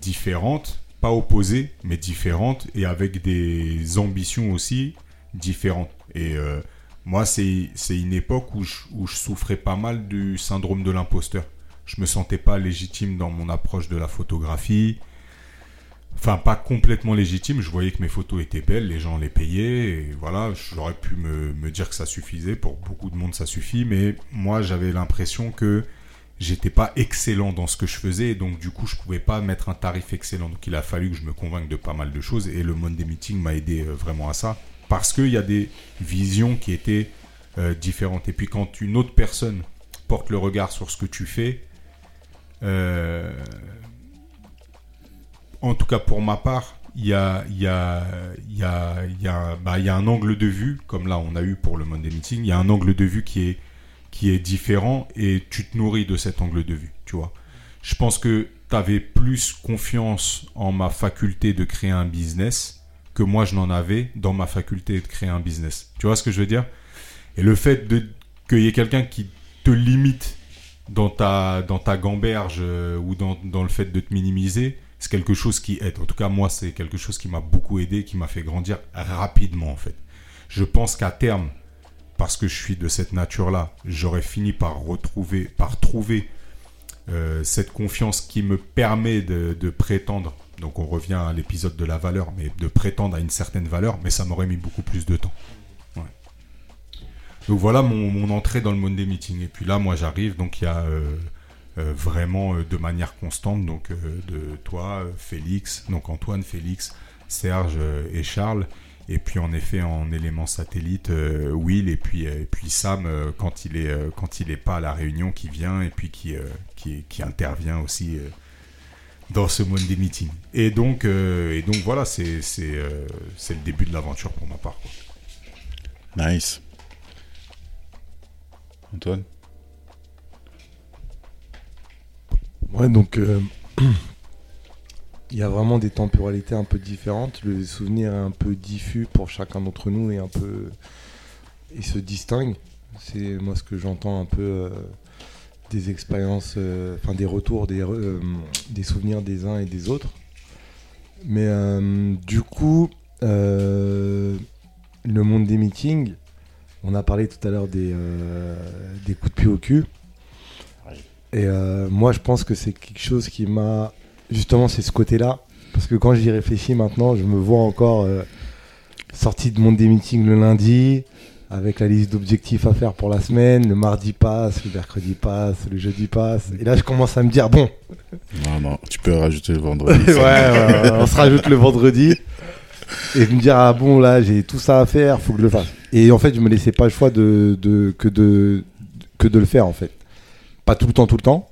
S1: différentes, pas opposées, mais différentes, et avec des ambitions aussi différentes. Et euh, moi, c'est une époque où je, où je souffrais pas mal du syndrome de l'imposteur. Je me sentais pas légitime dans mon approche de la photographie. Enfin, pas complètement légitime. Je voyais que mes photos étaient belles, les gens les payaient. Et voilà, j'aurais pu me, dire que ça suffisait. Pour beaucoup de monde, ça suffit. Mais moi, j'avais l'impression que j'étais pas excellent dans ce que je faisais. Et donc, du coup, je pouvais pas mettre un tarif excellent. Donc, il a fallu que je me convainque de pas mal de choses. Et le Monday Meeting m'a aidé euh, vraiment à ça. Parce qu'il y a des visions qui étaient euh, différentes. Et puis, quand une autre personne porte le regard sur ce que tu fais, euh, en tout cas pour ma part, il y a, y, a, y, a, bah, y a un angle de vue, comme là on a eu pour le Monday Meeting, il y a un angle de vue qui est, qui est différent et tu te nourris de cet angle de vue, tu vois. Je pense que tu avais plus confiance en ma faculté de créer un business que moi je n'en avais dans ma faculté de créer un business. Tu vois ce que je veux dire? Et le fait qu'il y ait quelqu'un qui te limite dans ta, dans ta gamberge euh, ou dans le fait de te minimiser, c'est quelque chose qui aide. En tout cas, moi, c'est quelque chose qui m'a beaucoup aidé, qui m'a fait grandir rapidement, en fait. Je pense qu'à terme, parce que je suis de cette nature-là, j'aurais fini par retrouver, par trouver euh, cette confiance qui me permet de, prétendre. Donc, on revient à l'épisode de la valeur, mais de prétendre à une certaine valeur, mais ça m'aurait mis beaucoup plus de temps. Donc voilà mon, entrée dans le Monday Meeting. Et puis là, moi, j'arrive, donc il y a euh, vraiment euh, de manière constante, donc euh, de toi, euh, Félix, donc Antoine, Félix, Serge euh, et Charles. Et puis en effet en élément satellite, euh, Will et puis euh, et puis Sam euh, quand il est euh, quand il est pas à la réunion qui vient et puis qui euh, qui, intervient aussi euh, dans ce Monday Meeting. Et donc euh, et donc voilà c'est c'est euh, le début de l'aventure pour ma part.
S2: Nice. Antoine?
S3: Ouais, donc euh, il y a vraiment des temporalités un peu différentes. Le souvenir est un peu diffus pour chacun d'entre nous et un peu. Il se distingue. C'est moi ce que j'entends un peu euh, des expériences, euh, enfin des retours, des, des souvenirs des uns et des autres. Mais du coup, le monde des meetings, on a parlé tout à l'heure des, des coups de pied au cul. Et euh, moi, je pense que c'est quelque chose qui m'a. Justement, c'est ce côté-là. Parce que quand j'y réfléchis maintenant, je me vois encore euh, sorti de mon des meetings le lundi, avec la liste d'objectifs à faire pour la semaine. Le mardi passe, le mercredi passe, le jeudi passe. Et là, je commence à me dire bon,
S2: Non, non, tu peux rajouter le vendredi.
S3: ouais, on se rajoute le vendredi. Et me dire, ah bon, là, j'ai tout ça à faire, faut que je le fasse. Et en fait, je me laissais pas le choix de, de- que, de, que de le faire, en fait. Pas tout le temps, tout le temps.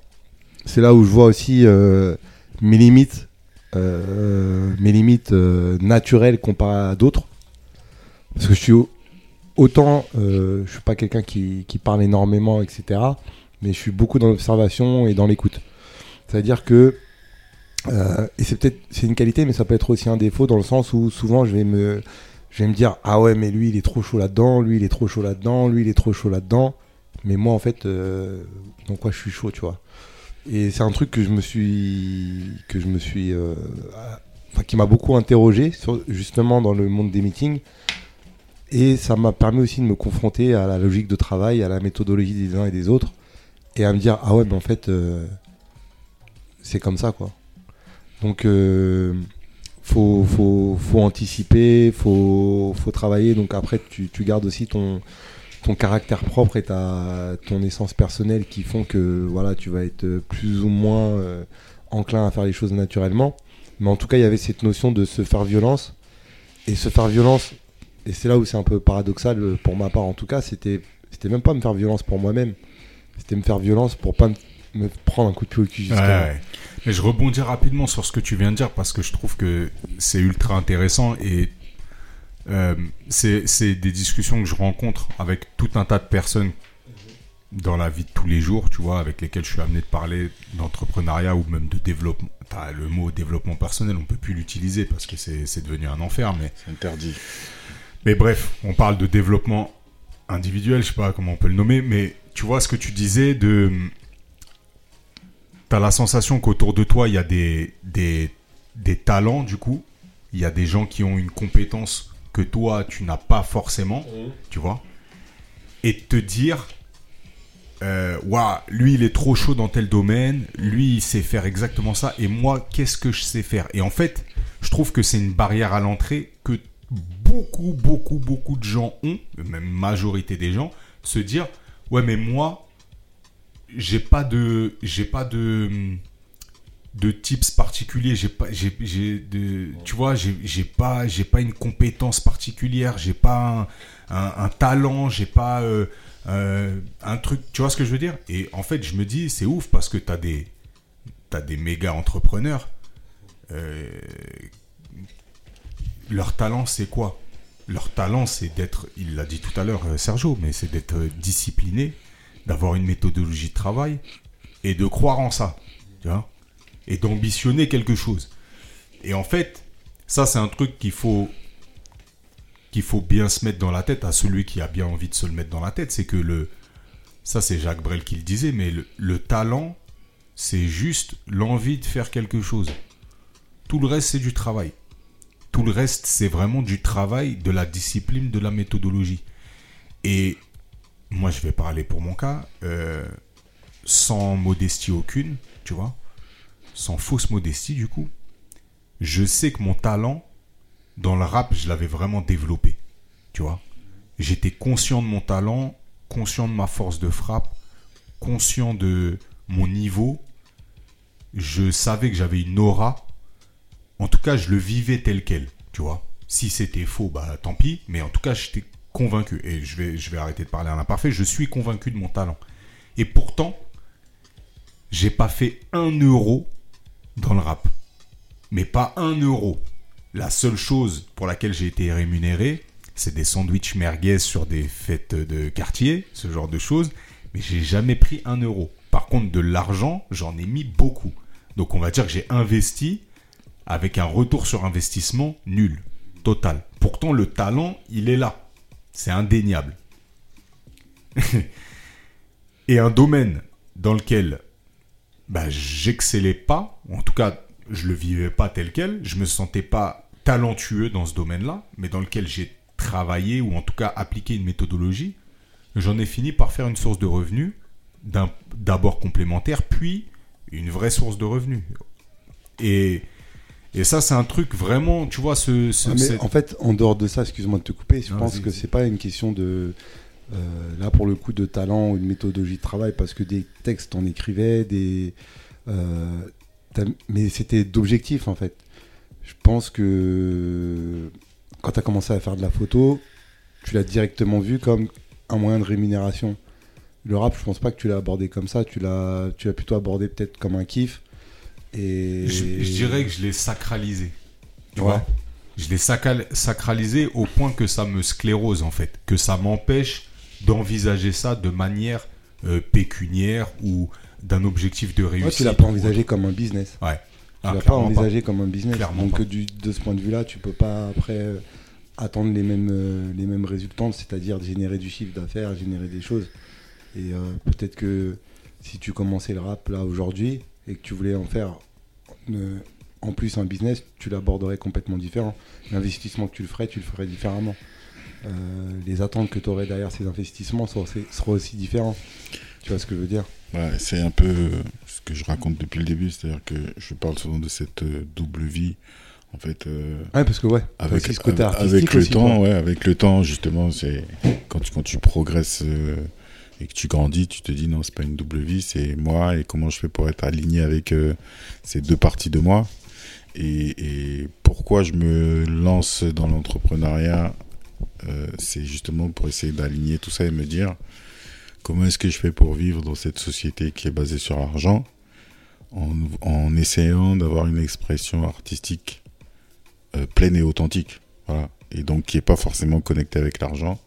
S3: C'est là où je vois aussi euh, mes limites, euh, mes limites euh, naturelles comparées à d'autres. Parce que je suis au- autant, je suis pas quelqu'un qui, parle énormément, etc. Mais je suis beaucoup dans l'observation et dans l'écoute. C'est-à-dire que et c'est peut-être c'est une qualité, mais ça peut être aussi un défaut dans le sens où souvent je vais me dire ah ouais mais lui il est trop chaud là-dedans, lui il est trop chaud là-dedans, lui il est trop chaud là-dedans. Mais moi en fait dans quoi je suis chaud, tu vois. Et c'est un truc que je me suis que je me suis euh, qui m'a beaucoup interrogé, justement dans le monde des meetings. Et ça m'a permis aussi de me confronter à la logique de travail, à la méthodologie des uns et des autres, et à me dire ah ouais, mais en fait, euh, c'est comme ça quoi. Donc euh, faut, faut, faut anticiper, faut, faut travailler. Donc après, tu, tu gardes aussi ton, ton caractère propre et ta, ton essence personnelle qui font que voilà, tu vas être plus ou moins euh, enclin à faire les choses naturellement. Mais en tout cas, il y avait cette notion de se faire violence. Et se faire violence, et c'est là où c'est un peu paradoxal euh, pour ma part en tout cas, c'était c'était même pas me faire violence pour moi-même. C'était me faire violence pour pas me, me prendre un coup de pied au cul jusqu'à.
S1: Ouais, ouais. Mais je rebondis rapidement sur ce que tu viens de dire parce que je trouve que c'est ultra intéressant et euh, c'est des discussions que je rencontre avec tout un tas de personnes dans la vie de tous les jours, tu vois, avec lesquelles je suis amené de parler d'entrepreneuriat ou même de développement. Le mot développement personnel, on peut plus l'utiliser parce que c'est devenu un enfer, mais
S2: C'est interdit.
S1: mais bref, on parle de développement individuel, je sais pas comment on peut le nommer, mais tu vois ce que tu disais de. T'as la sensation qu'autour de toi, il y a des, des, des talents, du coup. Il y a des gens qui ont une compétence que toi, tu n'as pas forcément, tu vois. Et te dire. Euh, Waouh, lui il est trop chaud dans tel domaine, lui il sait faire exactement ça, et moi qu'est-ce que je sais faire? Et en fait, je trouve que c'est une barrière à l'entrée que beaucoup, beaucoup, beaucoup de gens ont, même majorité des gens, se dire ouais mais moi j'ai pas de j'ai pas de de tips particuliers. J'ai pas j'ai tu vois j'ai pas j'ai pas une compétence particulière. J'ai pas un, un, un talent. J'ai pas euh, euh, un truc. Tu vois ce que je veux dire? Et en fait je me dis c'est ouf parce que t'as des t'as des méga entrepreneurs. Euh, leur talent c'est quoi? Leur talent c'est d'être il l'a dit tout à l'heure Sergio mais c'est d'être discipliné d'avoir une méthodologie de travail et de croire en ça. Tu vois? Et d'ambitionner quelque chose. Et en fait ça c'est un truc qu'il faut qu'il faut bien se mettre dans la tête à celui qui a bien envie de se le mettre dans la tête. C'est que le ça c'est Jacques Brel qui le disait mais le, le talent c'est juste l'envie de faire quelque chose. Tout le reste c'est du travail. Tout le reste, c'est vraiment du travail, de la discipline, de la méthodologie. Et moi, je vais parler pour mon cas, euh, sans modestie aucune, tu vois, sans fausse modestie du coup. Je sais que mon talent dans le rap, je l'avais vraiment développé, tu vois. J'étais conscient de mon talent, conscient de ma force de frappe, conscient de mon niveau. Je savais que j'avais une aura en tout cas, je le vivais tel quel, tu vois. Si c'était faux, bah tant pis, mais en tout cas, j'étais convaincu. Et je vais, je vais arrêter de parler à l'imparfait, je suis convaincu de mon talent. Et pourtant, j'ai pas fait un euro dans le rap. Mais pas un euro. La seule chose pour laquelle j'ai été rémunéré, c'est des sandwichs merguez sur des fêtes de quartier, ce genre de choses. Mais j'ai jamais pris un euro. Par contre, de l'argent, j'en ai mis beaucoup. Donc on va dire que j'ai investi avec un retour sur investissement nul, total. Pourtant, le talent, il est là. C'est indéniable. Et un domaine dans lequel bah, j'excellais pas, en tout cas, je le vivais pas tel quel, je me sentais pas talentueux dans ce domaine-là, mais dans lequel j'ai travaillé ou en tout cas appliqué une méthodologie, j'en ai fini par faire une source de revenus, d'abord complémentaire, puis une vraie source de revenus. Et, et ça, c'est un truc vraiment, tu vois, ce, ce-
S3: Ah, mais
S1: cette-
S3: en fait, en dehors de ça, excuse-moi de te couper, je pense que c'est pas une question de là pour le coup de talent ou de méthodologie de travail parce que des textes on écrivait, des euh, mais c'était d'objectifs en fait. Je pense que quand tu as commencé à faire de la photo, tu l'as directement vu comme un moyen de rémunération. Le rap, je pense pas que tu l'as abordé comme ça, tu l'as tu l'as plutôt abordé peut-être comme un kiff. Et
S1: je, je dirais que je l'ai sacralisé. Tu
S3: Ouais.
S1: vois? Je l'ai sacralisé au point que ça me sclérose, en fait. Que ça m'empêche d'envisager ça de manière euh, pécuniaire ou d'un objectif de réussite.
S3: Ouais, tu l'as pas envisagé comme un business.
S1: Ouais.
S3: Tu
S1: Ah,
S3: l'as pas envisagé comme un business.
S1: Clairement
S3: Donc du- de ce point de vue-là, tu peux pas après euh, attendre les mêmes, euh, les mêmes résultats, c'est-à-dire générer du chiffre d'affaires, générer des choses. Et euh, peut-être que si tu commençais le rap là aujourd'hui et que tu voulais en faire en plus un business, tu l'aborderais complètement différent. L'investissement que tu le ferais, tu le ferais différemment. Euh, les attentes que tu aurais derrière ces investissements seront, seront aussi différents. Tu vois ce que je veux dire?
S2: Ouais, c'est un peu ce que je raconte depuis le début, c'est-à-dire que je parle souvent de cette euh, double vie. En fait, euh,
S3: Ouais, parce que ouais,
S2: avec,
S3: ce côté
S2: le
S3: aussi,
S2: temps, ouais, avec le temps, justement, c'est quand tu, quand tu progresses euh, et que tu grandis, tu te dis non, c'est pas une double vie, c'est moi et comment je fais pour être aligné avec euh, ces deux parties de moi? Et, et pourquoi je me lance dans l'entrepreneuriat, euh, c'est justement pour essayer d'aligner tout ça et me dire comment est-ce que je fais pour vivre dans cette société qui est basée sur l'argent en, en essayant d'avoir une expression artistique euh, pleine et authentique. Voilà. Et donc qui n'est pas forcément connectée avec l'argent.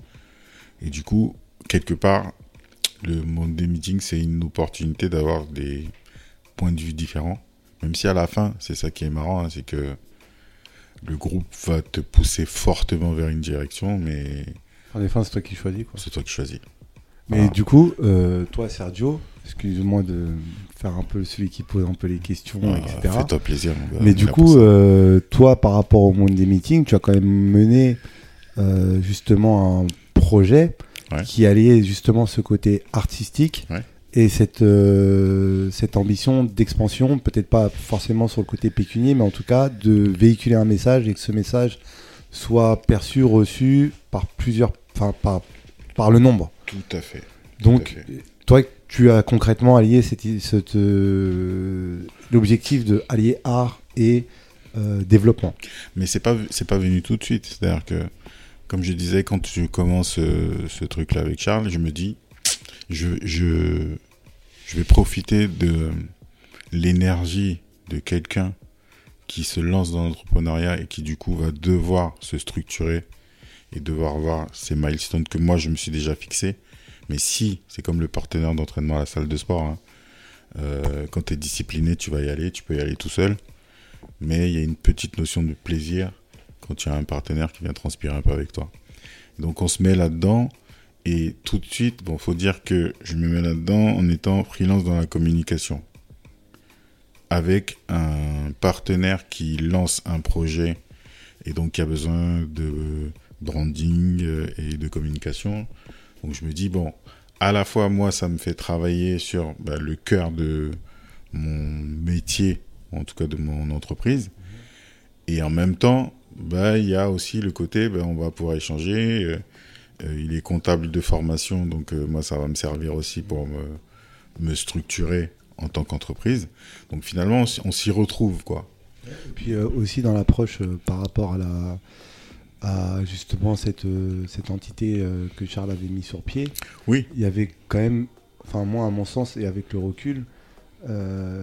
S2: Et du coup, quelque part, le monde des meetings, c'est une opportunité d'avoir des points de vue différents. Même si à la fin, c'est ça qui est marrant, hein, c'est que le groupe va te pousser fortement vers une direction, mais
S3: En définitive, c'est toi qui choisis. Quoi.
S2: c'est toi qui choisis.
S3: Mais
S2: Voilà.
S3: du coup, euh, toi, Sergio, excuse-moi de faire un peu celui qui pose un peu les questions,
S2: Ah,
S3: etc.
S2: Fais-toi plaisir, mon gars.
S3: Mais du coup, euh, toi, par rapport au monde des meetings, tu as quand même mené euh, justement un projet
S2: Ouais.
S3: qui alliait justement ce côté artistique
S2: Ouais.
S3: Et cette, euh, cette ambition d'expansion, peut-être pas forcément sur le côté pécunier, mais en tout cas de véhiculer un message et que ce message soit perçu, reçu par plusieurs, enfin par, par le nombre.
S2: Tout à fait.
S3: Donc,
S2: à fait.
S3: toi, tu as concrètement allié cette, cette, euh, l'objectif de allier art et euh, développement.
S2: Mais c'est pas c'est pas venu tout de suite. C'est-à-dire que, comme je disais, quand tu commences euh, ce truc-là avec Charles, je me dis, je, je, je vais profiter de l'énergie de quelqu'un qui se lance dans l'entrepreneuriat et qui du coup va devoir se structurer et devoir voir ces milestones que moi je me suis déjà fixé. Mais si, c'est comme le partenaire d'entraînement à la salle de sport, hein. Euh, quand tu es discipliné, tu vas y aller, tu peux y aller tout seul. Mais il y a une petite notion de plaisir quand tu as un partenaire qui vient transpirer un peu avec toi. Donc on se met là-dedans et tout de suite, bon, faut dire que je me mets là-dedans en étant freelance dans la communication. Avec un partenaire qui lance un projet et donc qui a besoin de branding euh, et de communication. Donc je me dis, bon, à la fois moi, ça me fait travailler sur bah, le cœur de mon métier, en tout cas de mon entreprise. Et en même temps, bah, il y a aussi le côté, bah, on va pouvoir échanger. Euh, il est comptable de formation, donc euh, moi, ça va me servir aussi pour me, me structurer en tant qu'entreprise. Donc finalement, on s'y- retrouve, quoi.
S3: Et puis euh, aussi dans l'approche euh, par rapport à la à justement cette, euh, cette entité que Charles avait mis sur pied,
S2: Oui,
S3: il y avait quand même, enfin moi à mon sens et avec le recul,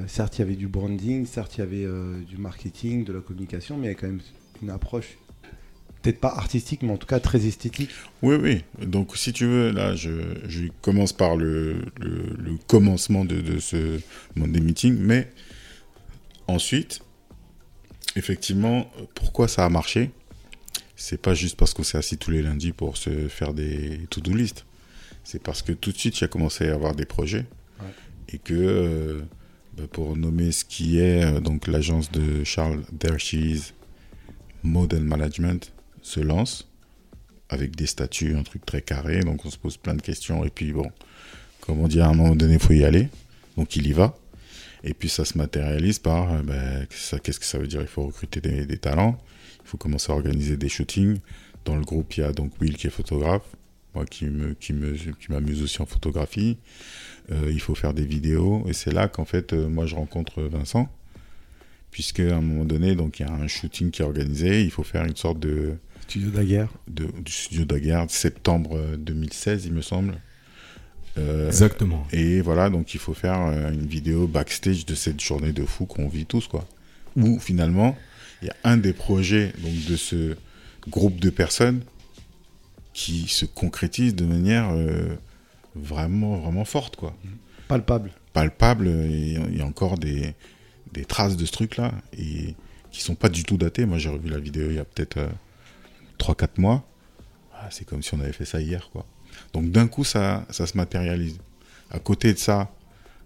S3: certes il y avait du branding, certes il y avait du marketing, de la communication, mais il y a quand même une approche peut-être pas artistique, mais en tout cas très esthétique.
S2: Oui, oui. Donc, si tu veux, là, je, je commence par le, le, le commencement de, de ce Monday Meeting, mais ensuite, effectivement, pourquoi ça a marché? C'est pas juste parce qu'on s'est assis tous les lundis pour se faire des to-do list. C'est parce que tout de suite, il a commencé à y avoir des projets
S3: Ouais.
S2: et que, euh, bah, pour nommer ce qui est euh, donc l'agence de Charles Dershis Model Management se lance avec des statuts, un truc très carré. Donc on se pose plein de questions. Et puis bon, comme on dit à un moment donné, il faut y aller. Donc il y va. Et puis ça se matérialise par, euh, ben, qu'est-ce que ça veut dire? Il faut recruter des, des talents. Il faut commencer à organiser des shootings. Dans le groupe, il y a donc Will qui est photographe. Moi qui me qui me qui m'amuse aussi en photographie. Euh, il faut faire des vidéos. Et c'est là qu'en fait, euh, moi je rencontre Vincent. Puisque à un moment donné, donc il y a un shooting qui est organisé. Il faut faire une sorte de
S3: Studio Daguerre.
S2: de, du studio Daguerre, septembre euh, 2016, il me semble. Euh,
S1: Exactement.
S2: et voilà, donc il faut faire euh, une vidéo backstage de cette journée de fou qu'on vit tous, quoi. Où finalement, il y a un des projets donc, de ce groupe de personnes qui se concrétise de manière euh, vraiment, vraiment forte, quoi.
S3: Palpable.
S2: Palpable, et il y a encore des, des traces de ce truc-là, et qui sont pas du tout datées. Moi, j'ai revu la vidéo il y a peut-être euh, 3-4 mois. Ah, c'est comme si on avait fait ça hier, quoi. Donc d'un coup, ça, ça se matérialise. À côté de ça,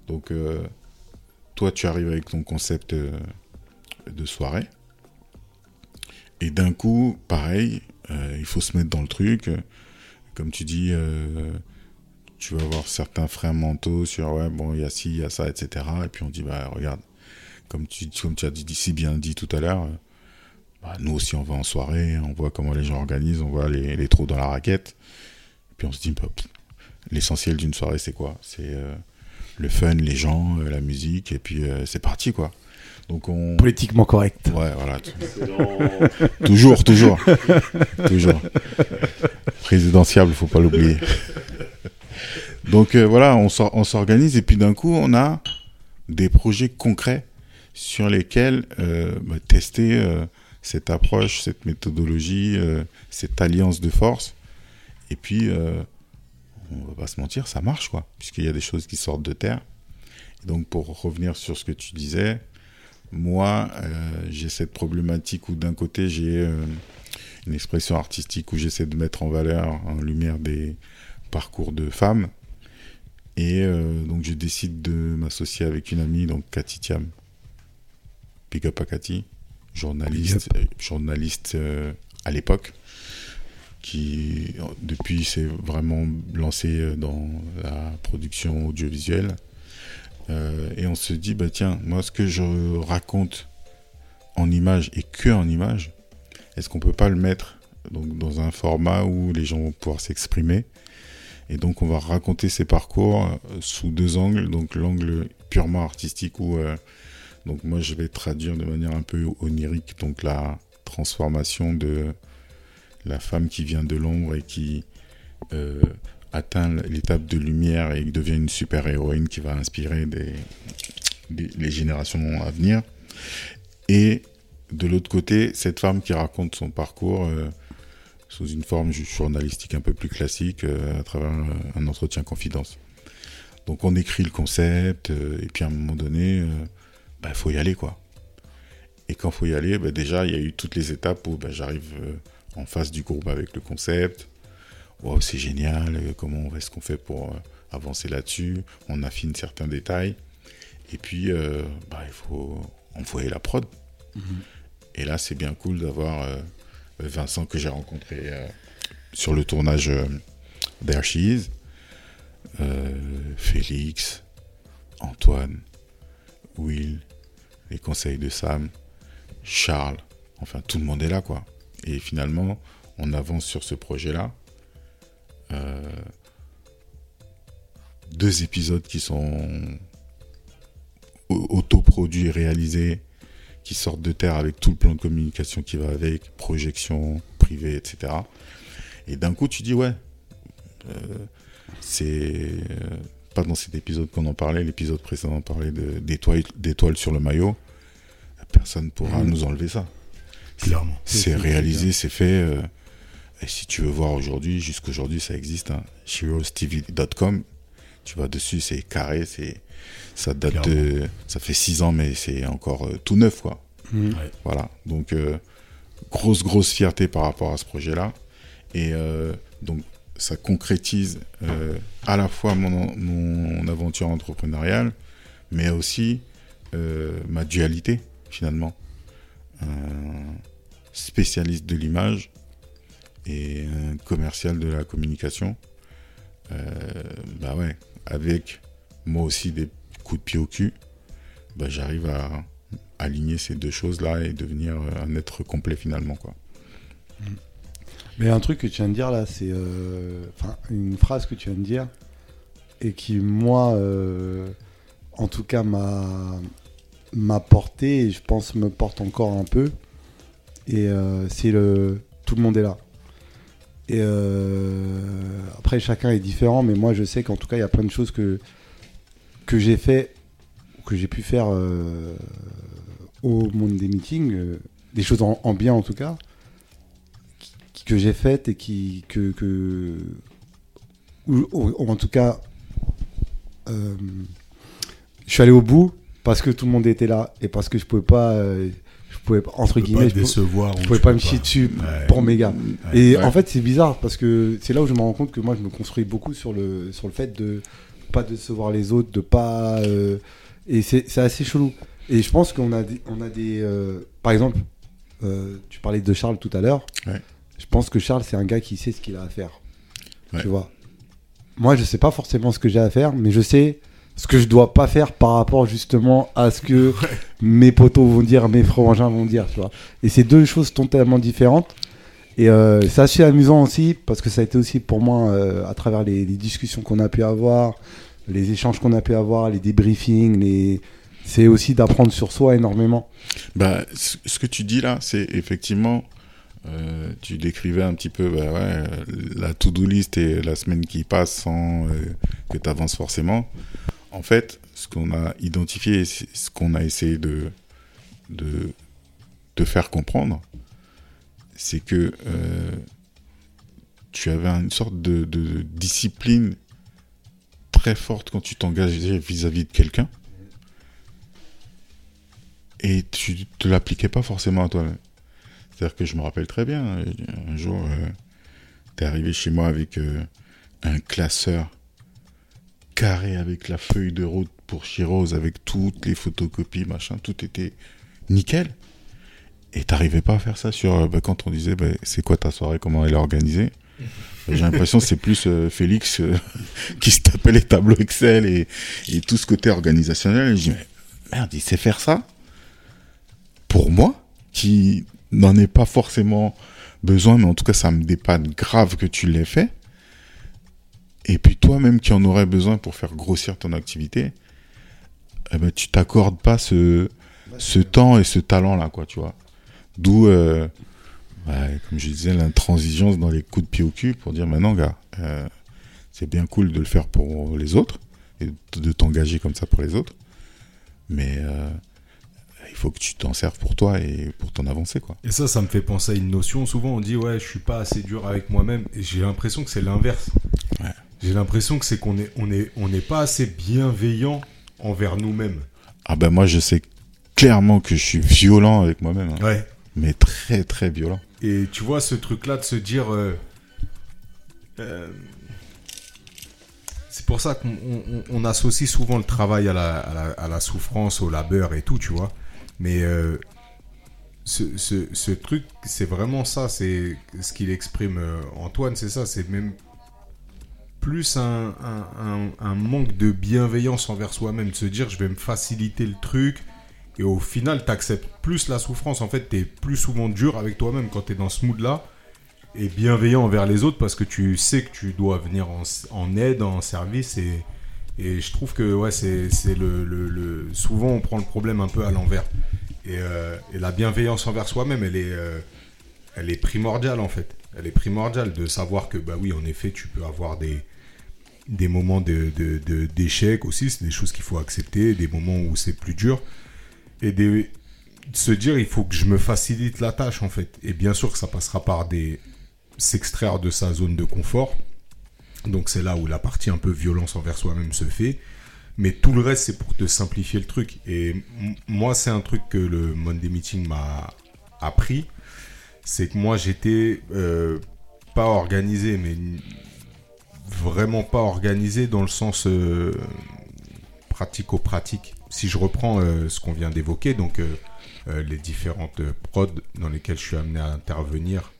S2: donc euh, toi, tu arrives avec ton concept euh, de soirée. Et d'un coup, pareil, euh, il faut se mettre dans le truc. Comme tu dis, tu vas voir certains freins mentaux sur ouais, bon, il y a ci, il y a ça, etc. Et puis on dit, bah regarde, comme tu, comme tu as dit, si bien dit tout à l'heure, bah, nous aussi on va en soirée, on voit comment les gens organisent, on voit les, les trous dans la raquette. Et puis on se dit, bah, l'essentiel d'une soirée, c'est quoi? C'est euh, le fun, les gens, euh, la musique, et puis euh, c'est parti, quoi. Donc on.
S3: Politiquement correct.
S2: Ouais, voilà. toujours, toujours. toujours. Présidentiable, faut pas l'oublier. Donc euh, voilà, on s'or- on s'organise et puis d'un coup, on a des projets concrets sur lesquels euh, bah, tester euh, cette approche, cette méthodologie, euh, cette alliance de force. Et puis, euh, on va pas se mentir, ça marche, quoi, puisqu'il y a des choses qui sortent de terre. Et donc, pour revenir sur ce que tu disais, moi, euh, j'ai cette problématique où d'un côté, j'ai euh, une expression artistique où j'essaie de mettre en valeur, en lumière des parcours de femmes. Et donc, je décide de m'associer avec une amie, donc Cathy Thiam. Big up Cathy, journaliste, euh, journaliste euh, à l'époque, qui depuis s'est vraiment lancé euh, dans la production audiovisuelle. Euh, et on se dit, bah tiens, moi ce que je raconte en image et que en image, est-ce qu'on peut pas le mettre donc, dans un format où les gens vont pouvoir s'exprimer? Et donc on va raconter ces parcours sous deux angles, donc l'angle purement artistique où euh, donc moi je vais traduire de manière un peu onirique donc la transformation de la femme qui vient de l'ombre et qui euh, atteint l'étape de lumière et devient une super héroïne qui va inspirer les générations à venir. Et de l'autre côté, cette femme qui raconte son parcours euh, sous une forme journalistique un peu plus classique euh, à travers un entretien confidence. Donc on écrit le concept et puis à un moment donné, bah, faut y aller quoi. Et quand faut y aller, bah, déjà il y a eu toutes les étapes où bah, j'arrive euh, en face du groupe avec le concept. Wow, c'est génial, euh, comment est-ce qu'on fait pour euh, avancer là-dessus On affine certains détails. Et puis, euh, bah, il faut envoyer la prod. Et là, c'est bien cool d'avoir euh, Vincent que j'ai rencontré euh, sur le tournage d'Air She Is, Félix, Antoine, Will, les conseils de Sam, Charles, enfin tout le monde est là quoi. Et finalement, on avance sur ce projet-là. Euh, deux épisodes qui sont au- autoproduits, réalisés, qui sortent de terre avec tout le plan de communication qui va avec, projection privée, etc. Et d'un coup, tu dis, ouais, euh, c'est euh, pas dans cet épisode qu'on en parlait, l'épisode précédent parlait de- d'étoiles sur le maillot. Personne pourra
S3: Mhm.
S2: nous enlever ça.
S1: Clairement.
S3: C'est-
S2: réalisé, c'est fait. euh, et si tu veux voir aujourd'hui, jusqu'aujourd'hui, ça existe. Hein, HeroesTV.com. Tu vas dessus, c'est carré, c'est ça date de, ça fait six ans, mais c'est encore euh, tout neuf, quoi.
S3: Mhm.
S2: Voilà. Donc euh, grosse grosse fierté par rapport à ce projet-là. Et euh, donc ça concrétise euh, à la fois mon, aventure entrepreneuriale, mais aussi euh, ma dualité finalement. Un spécialiste de l'image et un commercial de la communication. Euh, bah ouais, avec moi aussi des coups de pied au cul, bah j'arrive à aligner ces deux choses-là et devenir un être complet finalement quoi.
S3: Mais un truc que tu viens de dire là, c'est euh, une phrase que tu viens de dire et qui moi, euh, en tout cas m'a porté et je pense me porte encore un peu. Et euh, c'est le tout le monde est là. Et après chacun est différent, mais moi je sais qu'en tout cas il y a plein de choses que que j'ai fait que j'ai pu faire au monde des meetings, des choses en, en bien en tout cas que j'ai faites et qui que, que ou, ou- ou en tout cas euh, je suis allé au bout parce que tout le monde était là et parce que je pouvais pas euh, je pouvais pas- entre guillemets
S1: pas
S3: je, pouvais
S1: tu
S3: pas me chier dessus
S1: Ouais.
S3: pour mes gars
S1: Ouais.
S3: et
S2: Ouais.
S3: en fait c'est bizarre parce que c'est là où je me rends compte que moi je me construis beaucoup sur le sur le fait de pas décevoir les autres de pas euh, et c'est c'est assez chelou Et je pense qu'on a des, on a des, euh, par exemple, euh, tu parlais de Charles tout à l'heure.
S2: Ouais.
S3: Je pense que Charles, c'est un gars qui sait ce qu'il a à faire.
S2: Ouais.
S3: Tu vois. Moi, je sais pas forcément ce que j'ai à faire, mais je sais ce que je dois pas faire par rapport justement à ce que mes potos vont dire, mes frangins vont dire, tu vois. Et c'est deux choses totalement différentes. Et euh, c'est assez amusant aussi parce que ça a été aussi pour moi euh, à travers les, les discussions qu'on a pu avoir, les échanges qu'on a pu avoir, les débriefings, les... c'est aussi d'apprendre sur soi énormément.
S2: Bah, ce que tu dis là, c'est effectivement, euh, tu décrivais un petit peu bah la to-do list et la semaine qui passe sans euh, que tu avances forcément. En fait, ce qu'on a identifié, ce qu'on a essayé de, de, faire comprendre, c'est que euh, tu avais une sorte de, de discipline très forte quand tu t'engageais vis-à-vis de quelqu'un et tu te l'appliquais pas forcément à toi-même. C'est-à-dire que je me rappelle très bien, euh, un jour, euh, t'es arrivé chez moi avec euh, un classeur carré avec la feuille de route pour Chirose, avec toutes les photocopies, machin, tout était nickel. Et t'arrivais pas à faire ça sur bah, quand on disait bah, c'est quoi ta soirée, comment elle est organisée? J'ai l'impression que c'est plus Félix qui se tapait les tableaux Excel et, tout ce côté organisationnel. Je dis mais merde, il sait faire ça? Pour moi, qui n'en ai pas forcément besoin, mais en tout cas, ça me dépanne grave que tu l'aies fait. Et puis toi-même qui en aurais besoin pour faire grossir ton activité, eh ben, tu t'accordes pas ce, ce temps et ce talent-là, quoi, tu vois. D'où, euh, ouais, comme je disais, l'intransigeance dans les coups de pied au cul pour dire maintenant, gars, euh, c'est bien cool de le faire pour les autres et de t'engager comme ça pour les autres, mais euh, il faut que tu t'en serves pour toi et pour ton avancée, quoi.
S1: Et ça, ça me fait penser à une notion. Souvent, on dit, ouais, je suis pas assez dur avec moi-même. Et j'ai l'impression que c'est l'inverse.
S2: Ouais.
S1: J'ai l'impression que c'est qu'on est, on est, on n'est pas assez bienveillant envers nous-mêmes.
S2: Ah ben moi, je sais clairement que je suis violent avec moi-même, hein.
S1: Ouais.
S2: mais très très violent.
S1: Et tu vois, ce truc-là de se dire. euh, euh, c'est pour ça qu'on on- on associe souvent le travail à la, à, la, à la souffrance, au labeur et tout, tu vois. Mais euh, ce, ce, truc, c'est vraiment ça. C'est ce qu'il exprime euh, Antoine, c'est ça. C'est même plus un, manque de bienveillance envers soi-même. De se dire, je vais me faciliter le truc. Et au final, tu acceptes plus la souffrance. En fait, tu es plus souvent dur avec toi-même quand tu es dans ce mood-là. Et bienveillant envers les autres parce que tu sais que tu dois venir en, en aide, en service. Et, et je trouve que ouais, c'est le, le- le- Souvent, on prend le problème un peu à l'envers. Et, euh, et la bienveillance envers soi-même, elle est, euh, elle est primordiale en fait. Elle est primordiale de savoir que, bah oui, en effet, tu peux avoir des, des moments de, de- de- d'échec aussi. C'est des choses qu'il faut accepter, des moments où c'est plus dur. Et de se dire, il faut que je me facilite la tâche en fait. Et bien sûr que ça passera par des s'extraire de sa zone de confort. Donc c'est là où la partie un peu violence envers soi-même se fait. Mais tout le reste, c'est pour te simplifier le truc. Et moi, c'est un truc que le Monday Meeting m'a appris. C'est que moi, j'étais euh, pas organisé, mais vraiment pas organisé dans le sens euh, pratico-pratique. Si je reprends euh, ce qu'on vient d'évoquer, donc euh, les différentes prods dans lesquelles je suis amené à intervenir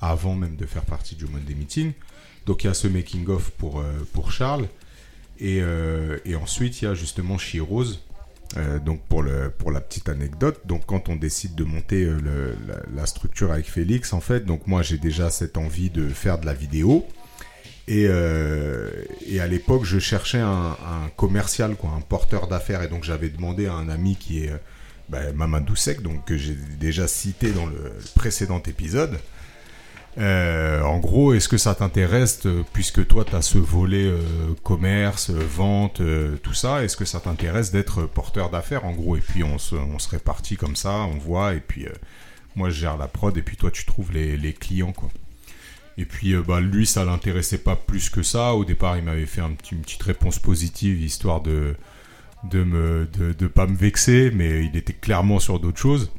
S1: avant même de faire partie du Monday Meeting. Donc il y a ce making-of pour, euh, pour Charles. Et, euh, et ensuite, il y a justement Chirose. Euh, donc pour, le, pour la petite anecdote, donc quand on décide de monter la, structure avec Félix, en fait, donc moi j'ai déjà cette envie de faire de la vidéo. Et, et à l'époque, je cherchais un, commercial, quoi, un porteur d'affaires. Et donc j'avais demandé à un ami qui est bah, Mamadou Sek, donc que j'ai déjà cité dans le précédent épisode. Euh, en gros, est-ce que ça t'intéresse, puisque toi, tu as ce volet euh, commerce, euh, vente, tout ça, est-ce que ça t'intéresse d'être porteur d'affaires, en gros? Et puis, on se, on répartit comme ça, on voit, et puis, moi, je gère la prod, et puis toi, tu trouves les, clients, quoi. Et puis, bah, lui, ça l'intéressait pas plus que ça. Au départ, il m'avait fait une petite réponse positive, histoire de de me de, de pas me vexer, mais il était clairement sur d'autres choses.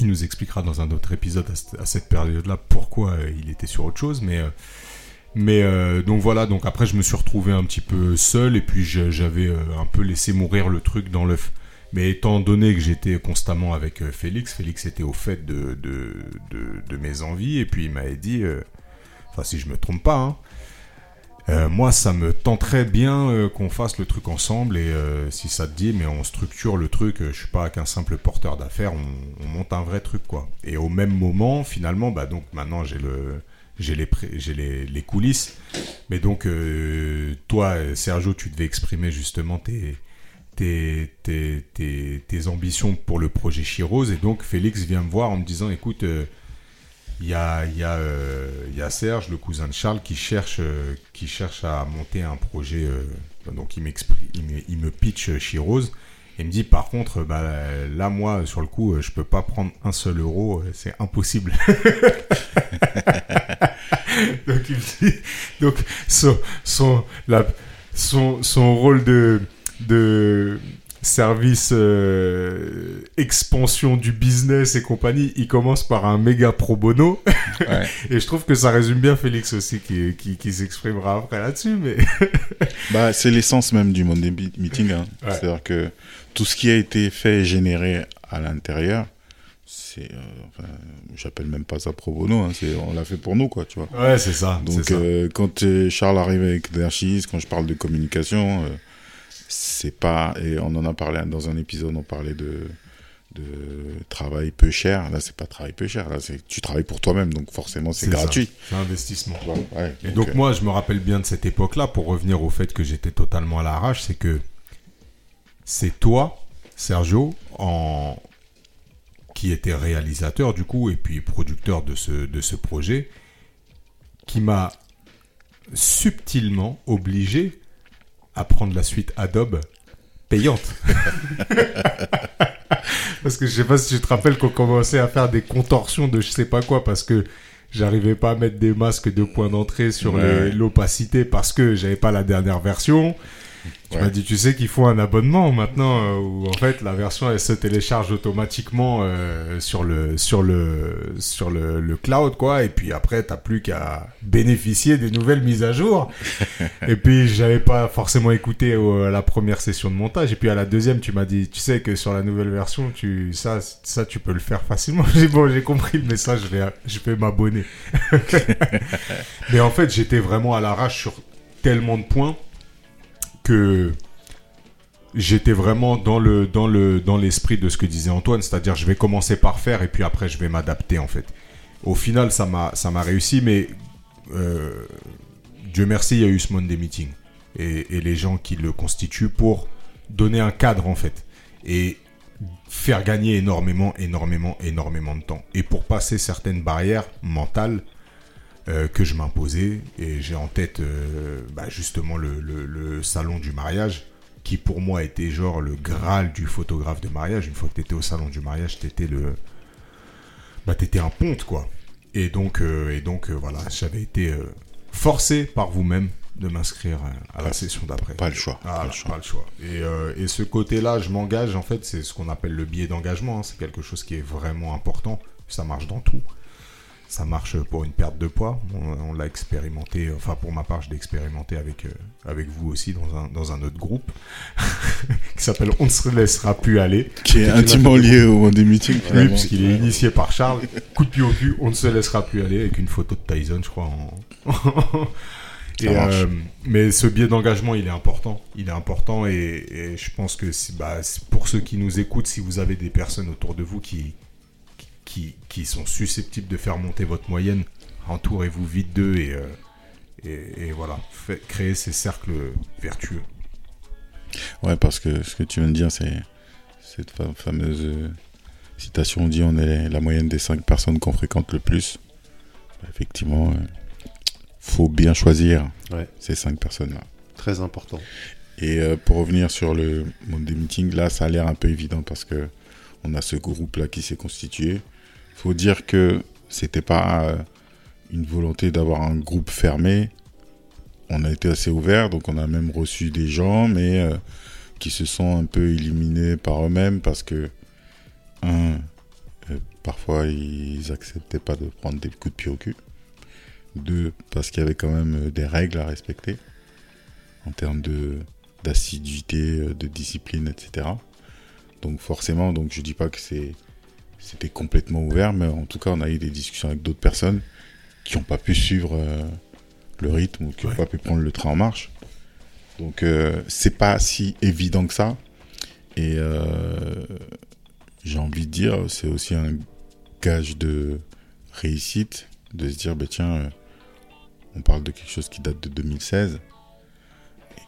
S1: Il nous expliquera dans un autre épisode à, cette- période-là pourquoi euh, il était sur autre chose, mais euh, mais euh, donc voilà. Donc après, je me suis retrouvé un petit peu seul et puis j'avais un peu laissé mourir le truc dans l'œuf. Mais étant donné que j'étais constamment avec Félix, Félix était au fait de, mes envies et puis il m'avait dit, enfin si je me trompe pas, hein, euh, moi ça me tenterait bien euh, qu'on fasse le truc ensemble et euh, si ça te dit, mais on structure le truc, je suis pas qu'un simple porteur d'affaires, on, on monte un vrai truc quoi. Et au même moment, finalement, bah donc maintenant j'ai le j'ai les, coulisses. Mais donc, toi, Sergio, tu devais exprimer justement tes, tes, tes, tes, ambitions pour le projet Chirose. Et donc, Félix vient me voir en me disant écoute, il y, a, y, a, euh, y a Serge, le cousin de Charles, qui cherche, euh, qui cherche à monter un projet. euh, donc, il, il, me, il me pitch Chirose. Et il me dit par contre, bah, là, moi, sur le coup, je peux pas prendre un seul euro, c'est impossible. donc, il dit, donc son, son, son, son rôle de, de service euh, expansion du business et compagnie, il commence par un méga pro bono.
S2: Ouais.
S1: et je trouve que ça résume bien Félix aussi, qui, qui, qui s'exprimera après là-dessus. Mais
S2: Bah, c'est l'essence même du Monday Meeting. Hein.
S1: Ouais.
S2: C'est-à-dire que tout ce qui a été fait et généré à l'intérieur, c'est, euh, enfin, j'appelle même pas ça pro bono, hein, c'est, on l'a fait pour nous, quoi, tu vois.
S1: ouais, c'est ça.
S2: Donc,
S1: ça.
S2: euh, quand Charles arrive avec Derchis, quand je parle de communication, c'est pas, et on en a parlé dans un épisode, on parlait de, de travail peu cher. Là, c'est pas travail peu cher, là, c'est, tu travailles pour toi-même, donc forcément, c'est, gratuit.
S1: C'est un investissement.
S2: Ouais,
S1: Et donc
S2: euh,
S1: moi, je me rappelle bien de cette époque-là, pour revenir au fait que j'étais totalement à l'arrache, c'est que c'est toi, Sergio, en... qui était réalisateur du coup, et puis producteur de ce, de ce projet, qui m'a subtilement obligé à prendre la suite Adobe payante. parce que je sais pas si tu te rappelles qu'on commençait à faire des contorsions de je sais pas quoi, parce que j'arrivais pas à mettre des masques de point d'entrée sur
S2: Ouais.
S1: l'opacité parce que j'avais pas la dernière version. Tu
S2: Ouais.
S1: m'as dit, tu sais qu'il faut un abonnement maintenant euh, où en fait la version elle se télécharge automatiquement euh, sur le sur le sur le, le cloud quoi et puis après t'as plus qu'à bénéficier des nouvelles mises à jour. et puis j'avais pas forcément écouté euh, la première session de montage et puis à la deuxième tu m'as dit, tu sais que sur la nouvelle version tu ça ça tu peux le faire facilement. J'ai bon j'ai compris le message, je vais je vais m'abonner. Mais en fait j'étais vraiment à l'arrache sur tellement de points que j'étais vraiment dans le dans le dans l'esprit de ce que disait Antoine, c'est-à-dire je vais commencer par faire et puis après je vais m'adapter en fait. Au final, ça m'a ça m'a réussi, mais euh, Dieu merci, il y a eu ce Monday Meeting et, et les gens qui le constituent pour donner un cadre en fait et faire gagner énormément, énormément, énormément de temps et pour passer certaines barrières mentales euh, que je m'imposais et j'ai en tête euh, bah, justement le, le- le salon du mariage qui pour moi était genre le graal du photographe de mariage une fois que t'étais au salon du mariage t'étais le bah t'étais un ponte quoi et donc euh, et donc voilà j'avais été forcé par vous-même de m'inscrire à la session d'après
S2: Pas le choix.
S1: ah,
S2: pas le choix.
S1: pas le choix. Et, euh, et ce côté-là, je m'engage, en fait, c'est ce qu'on appelle le biais d'engagement. hein. C'est quelque chose qui est vraiment important. Ça marche dans tout. Ça marche pour une perte de poids. On, on l'a expérimenté, enfin pour ma part, je l'ai expérimenté avec, euh, avec vous aussi dans un, dans un autre groupe qui s'appelle On ne se laissera plus aller.
S2: Qui est intimement lié au Monday Meeting,
S1: Oui, puisqu'il est initié par Charles. Coup de pied au cul, on ne se laissera plus aller avec une photo de Tyson, je crois. En... Et, euh, mais ce biais d'engagement, il est important. Il est important et, et je pense que si- bah, pour ceux qui nous écoutent, si vous avez des personnes autour de vous qui, qui, qui sont susceptibles de faire monter votre moyenne, entourez-vous vite d'eux et, euh, et, et voilà, Fait- créez ces cercles vertueux.
S2: Ouais, parce que ce que tu viens de dire, c'est cette fa- fameuse euh, citation dit on est la moyenne des cinq personnes qu'on fréquente le plus. Bah, effectivement, euh, faut bien choisir
S4: Ouais.
S2: ces cinq personnes-là.
S4: Très important.
S2: Et pour revenir sur le Monday Meeting, là, ça a l'air un peu évident parce que on a ce groupe-là qui s'est constitué. Faut dire que c'était pas euh, une volonté d'avoir un groupe fermé. On a été assez ouvert, donc on a même reçu des gens, mais euh, qui se sont un peu éliminés par eux-mêmes parce que un, euh, parfois ils acceptaient pas de prendre des coups de pied au cul. Deux, parce qu'il y avait quand même des règles à respecter en termes de d'assiduité, de discipline, etc. Donc forcément, donc je dis pas que c'est c'était complètement ouvert, mais en tout cas, on a eu des discussions avec d'autres personnes qui n'ont pas pu suivre euh, le rythme ou qui n'ont
S1: Ouais.
S2: pas pu prendre le train en marche. Donc euh, c'est pas si évident que ça. Et euh, j'ai envie de dire, c'est aussi un gage de réussite de se dire, bah, tiens, euh, on parle de quelque chose qui date de 2016 et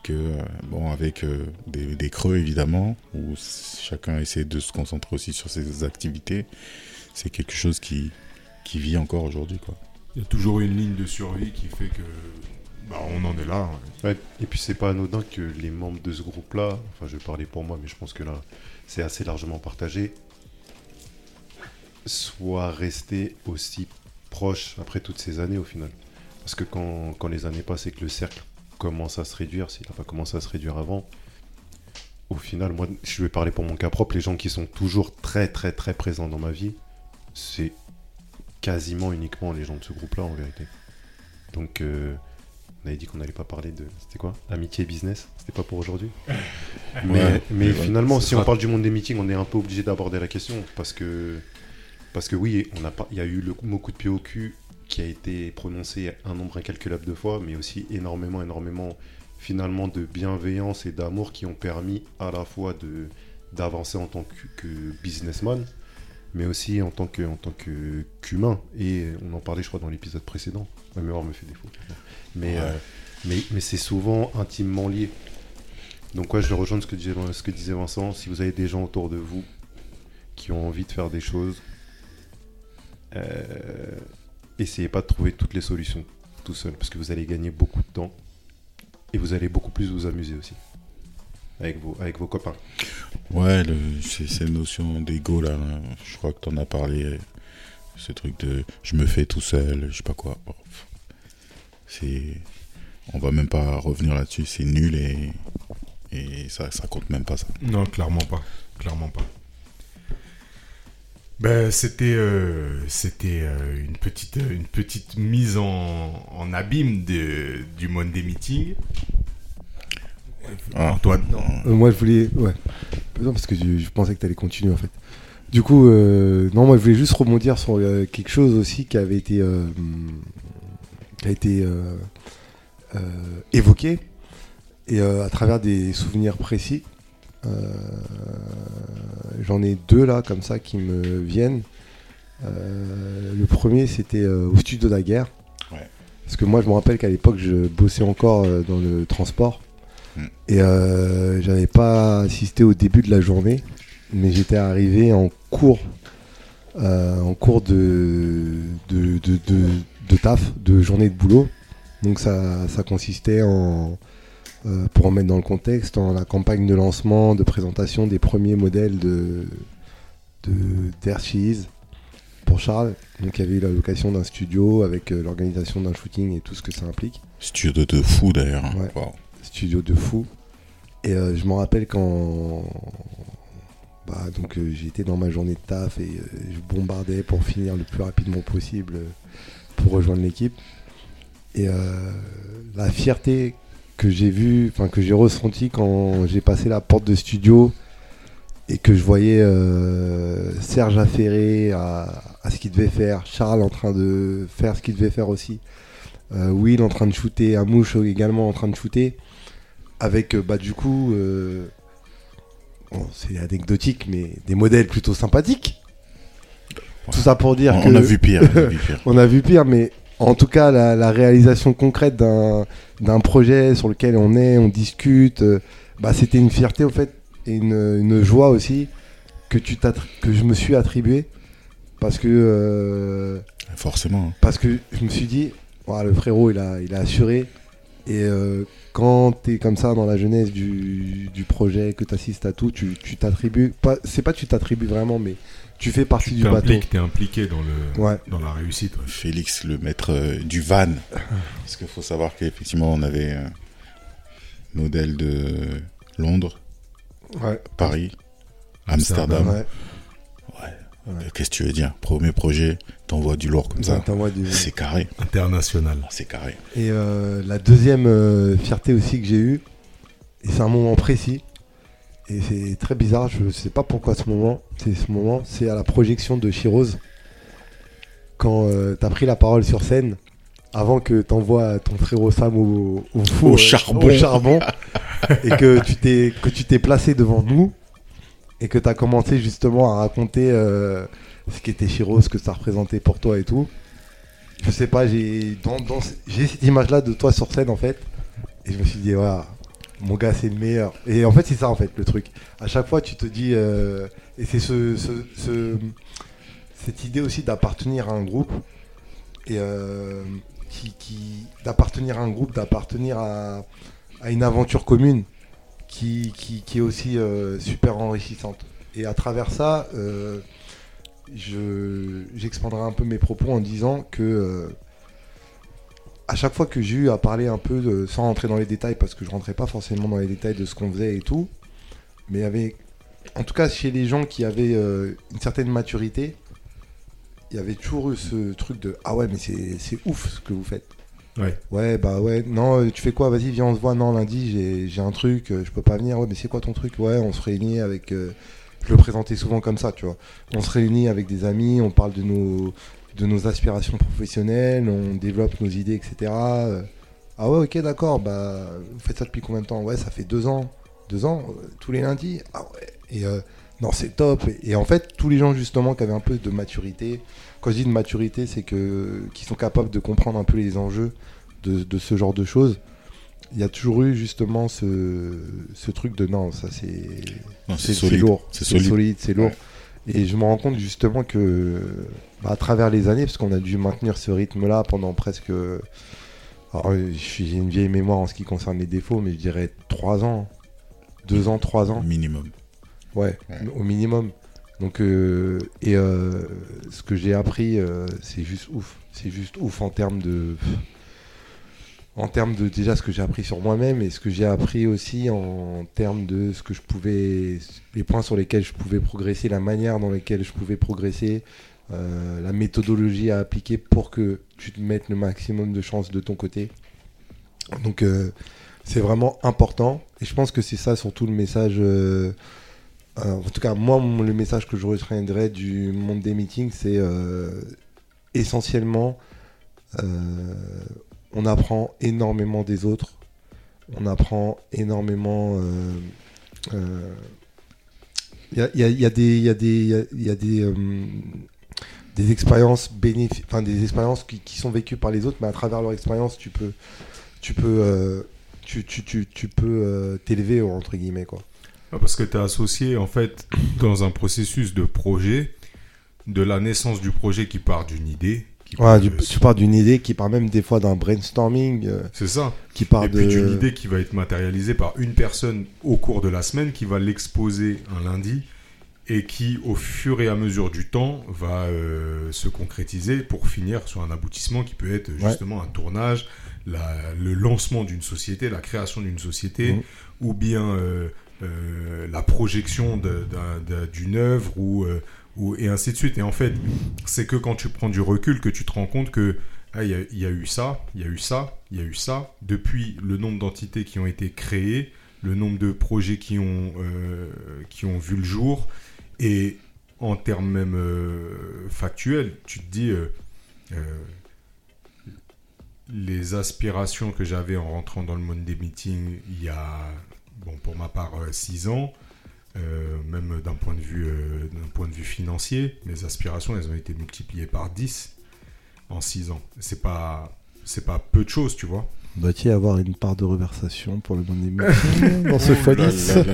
S2: que, euh, bon, avec euh, des, des creux évidemment, où chacun essaie de se concentrer aussi sur ses activités, c'est quelque chose qui, qui vit encore aujourd'hui, quoi.
S1: Il y a toujours une ligne de survie qui fait que bah, on en est là. ouais.
S4: Ouais, et puis c'est pas anodin que les membres de ce groupe-là, enfin je vais parler pour moi, mais je pense que là c'est assez largement partagé, soient restés aussi proches après toutes ces années au final. Parce que quand, quand les années passent et que le cercle commence à se réduire, s'il n'a pas commencé à se réduire avant, au final, moi je vais parler pour mon cas propre, les gens qui sont toujours très très très présents dans ma vie, c'est quasiment uniquement les gens de ce groupe-là en vérité. Donc euh, on avait dit qu'on n'allait pas parler de. C'était quoi? Amitié et business? C'était pas pour aujourd'hui? Mais,
S2: Ouais,
S4: mais
S2: mais
S4: finalement, si
S1: sera-
S4: on parle du monde des meetings, on est un peu obligé d'aborder la question. Parce que, parce que oui, on a pas, il y a eu le mot coup de pied au cul qui a été prononcé un nombre incalculable de fois, mais aussi énormément, énormément finalement de bienveillance et d'amour qui ont permis à la fois de d'avancer en tant que, que businessman, mais aussi en tant que en tant que qu'humain. Et on en parlait, je crois, dans l'épisode précédent. Ma mémoire me fait défaut. Mais
S2: Ouais.
S4: euh, mais, mais c'est souvent intimement lié. Donc ouais, je rejoindre ce que, disait, ce que disait Vincent. Si vous avez des gens autour de vous qui ont envie de faire des choses, euh, essayez pas de trouver toutes les solutions tout seul, parce que vous allez gagner beaucoup de temps et vous allez beaucoup plus vous amuser aussi avec vos, avec vos copains.
S2: Ouais, le, c'est cette notion d'ego là, là, je crois que t'en as parlé, ce truc de je me fais tout seul, je sais pas quoi. C'est, on va même pas revenir là-dessus, c'est nul et, et ça, ça compte même pas ça.
S1: Non, clairement pas. Clairement pas. Ben, c'était euh, c'était euh, une petite une petite mise en, en abîme de, du Monday Meeting.
S2: Ah,
S1: Antoine,
S3: Euh, moi, je voulais. Ouais. Non, parce que je, je pensais que tu allais continuer en fait. Du coup, euh, non, moi, je voulais juste rebondir sur euh, quelque chose aussi qui avait été, euh, qui a été euh, euh, évoqué et euh, à travers des souvenirs précis. Euh, J'en ai deux là, comme ça, qui me viennent. Euh, le premier, c'était euh, au studio de la guerre.
S2: Ouais.
S3: Parce que moi, je me rappelle qu'à l'époque, je bossais encore dans le transport.
S2: Mm.
S3: Et j'avais pas assisté au début de la journée, mais j'étais arrivé en cours, euh, en cours de, de, de, de- de taf, de journée de boulot. Donc ça, ça consistait en, euh, pour en mettre dans le contexte, en la campagne de lancement, de présentation des premiers modèles de, de d'Air Cheese pour Charles. Donc il y avait eu la location d'un studio avec euh, l'organisation d'un shooting et tout ce que ça implique
S2: Studio de fou d'ailleurs.
S3: Ouais. Studio de fou. Et euh, je me rappelle quand bah, donc j'étais dans ma journée de taf et je bombardais pour finir le plus rapidement possible pour rejoindre l'équipe. Et la fierté que j'ai vue, enfin que j'ai ressentie quand j'ai passé la porte de studio et que je voyais euh, Serge affairé à, à ce qu'il devait faire, Charles en train de faire ce qu'il devait faire aussi, euh, Will en train de shooter, Amouche également en train de shooter, avec euh, bah du coup, euh, bon, c'est anecdotique, mais des modèles plutôt sympathiques. Tout ça pour dire
S2: On,
S3: que
S2: on a vu pire. on a vu pire.
S3: on a vu pire, mais en tout cas, la, la réalisation concrète d'un projet sur lequel on est, on discute, euh, bah, c'était une fierté au fait et une, une joie aussi que, tu t'attri- que je me suis attribué parce que, euh,
S2: Forcément. hein.
S3: parce que je me suis dit, Ouah, le frérot il a, il a assuré et euh, quand tu es comme ça dans la jeunesse du, du projet, que tu assistes à tout, tu t'attribues, pas- c'est pas que tu t'attribues vraiment, mais tu fais partie
S1: tu
S3: du bateau.
S1: t'impliques, t'es impliqué dans, le,
S3: Ouais.
S1: dans la réussite. ouais.
S2: Félix, le maître euh, du van. Parce qu'il faut savoir qu'effectivement, on avait un modèle de Londres,
S3: Ouais.
S2: Paris, Amsterdam.
S3: Ouais.
S2: Ouais.
S3: Ouais.
S2: Qu'est-ce que tu veux dire? Premier projet, t'envoies du lourd comme ça.
S3: Du-
S2: C'est carré.
S1: International.
S2: C'est carré.
S3: Et euh, la deuxième euh, fierté aussi que j'ai eue, et c'est un moment précis, Et c'est très bizarre, je sais pas pourquoi ce moment. C'est ce moment, c'est à la projection de Chirose. Quand euh, t'as pris la parole sur scène, avant que t'envoies ton frérot Sam au, au four,
S2: Au
S3: euh,
S2: charbon.
S3: au charbon, et que tu t'es que tu t'es placé devant nous et que t'as commencé justement à raconter euh, ce qu'était Chirose, ce que ça représentait pour toi et tout. Je sais pas, j'ai dans, dans- j'ai cette image-là de toi sur scène en fait, et je me suis dit voilà, mon gars c'est le meilleur. Et en fait c'est ça en fait le truc. À chaque fois tu te dis euh, et c'est ce, ce- ce- cette idée aussi d'appartenir à un groupe et euh, qui, d'appartenir à un groupe, d'appartenir à, une aventure commune qui, qui, qui est aussi euh, super enrichissante. Et à travers ça, je, j'expandrai un peu mes propos en disant que à chaque fois que j'ai eu à parler un peu, de, sans rentrer dans les détails, parce que je rentrais pas forcément dans les détails de ce qu'on faisait et tout, mais il y avait, en tout cas chez les gens qui avaient euh, une certaine maturité, il y avait toujours eu ce truc de ah ouais mais c'est, ouf ce que vous faites.
S1: Ouais.
S3: Ouais bah ouais non euh, tu fais quoi? Vas-y viens on se voit. Non lundi j'ai, un truc euh, je peux pas venir. Ouais mais c'est quoi ton truc? Ouais on se réunit avec euh, je le présentais souvent comme ça tu vois. On se réunit avec des amis on parle de nos de nos aspirations professionnelles on développe nos idées etc Euh, ah ouais ok d'accord bah vous faites ça depuis combien de temps? Ouais ça fait deux ans. Deux ans euh, tous les lundis? Ah ouais. Et euh, non c'est top. Et, et en fait tous les gens justement qui avaient un peu de maturité quand je dis de maturité c'est que qui sont capables de comprendre un peu les enjeux de, de ce genre de choses. Il y a toujours eu justement ce, ce truc de non ça c'est lourd,
S2: C'est solide,
S3: c'est lourd. Et je me rends compte justement que, bah, à travers les années, parce qu'on a dû maintenir ce rythme-là pendant presque. Alors, euh, j'ai une vieille mémoire en ce qui concerne les défauts, mais je dirais 3 ans. 2 ans, 3 ans.
S2: Minimum.
S3: Ouais,
S2: Ouais.
S3: au minimum. Donc, euh, et euh, ce que j'ai appris, euh, c'est juste ouf. C'est juste ouf en termes de. En termes de déjà ce que j'ai appris sur moi-même et ce que j'ai appris aussi en termes de ce que je pouvais. les points sur lesquels je pouvais progresser, la manière dans laquelle je pouvais progresser, euh, la méthodologie à appliquer pour que tu te mettes le maximum de chances de ton côté. Donc, euh, c'est vraiment important et je pense que c'est ça surtout le message. euh, en tout cas, moi, le message que je retiendrai du monde des meetings, c'est essentiellement, on apprend énormément des autres, on apprend énormément. euh, euh, Il y, a, il il des, il il il euh, des expériences bénéfiques, enfin des expériences qui, sont vécues par les autres, mais à travers leur expérience, tu peux, tu peux, euh, tu, tu, tu, tu peux euh, t'élever entre guillemets quoi.
S1: Ah, Parce que tu es associé, en fait, dans un processus de projet, de la naissance du projet qui part d'une idée.
S3: Ouais, du- tu pars d'une idée qui part même des fois d'un brainstorming, euh,
S1: C'est ça.
S3: qui part
S1: Et
S3: de.
S1: puis d'une idée qui va être matérialisée par une personne au cours de la semaine, qui va l'exposer un lundi, et qui, au fur et à mesure du temps, va euh, se concrétiser pour finir sur un aboutissement qui peut être
S3: Ouais.
S1: justement un tournage, la- le lancement d'une société, la création d'une société,
S3: Mhm.
S1: ou bien euh, la projection d'une œuvre, ou, et ainsi de suite. Et en fait, c'est que quand tu prends du recul que tu te rends compte que ah, il y, a- eu ça, il y a eu ça, il y a eu ça. Depuis le nombre d'entités qui ont été créées, le nombre de projets qui ont, euh, qui ont vu le jour, et en termes même euh, factuels, tu te dis, euh, les aspirations que j'avais en rentrant dans le monde des meetings il y a, bon, pour ma part, 6 ans, euh, même d'un point, de vue, euh, d'un point de vue financier, mes aspirations, elles ont été multipliées par 10 en 6 ans. C'est pas, c'est pas peu de choses, tu vois.
S3: Doit-il y avoir une part de reversation pour le monde dans ce
S2: Ouh là
S3: x10
S2: là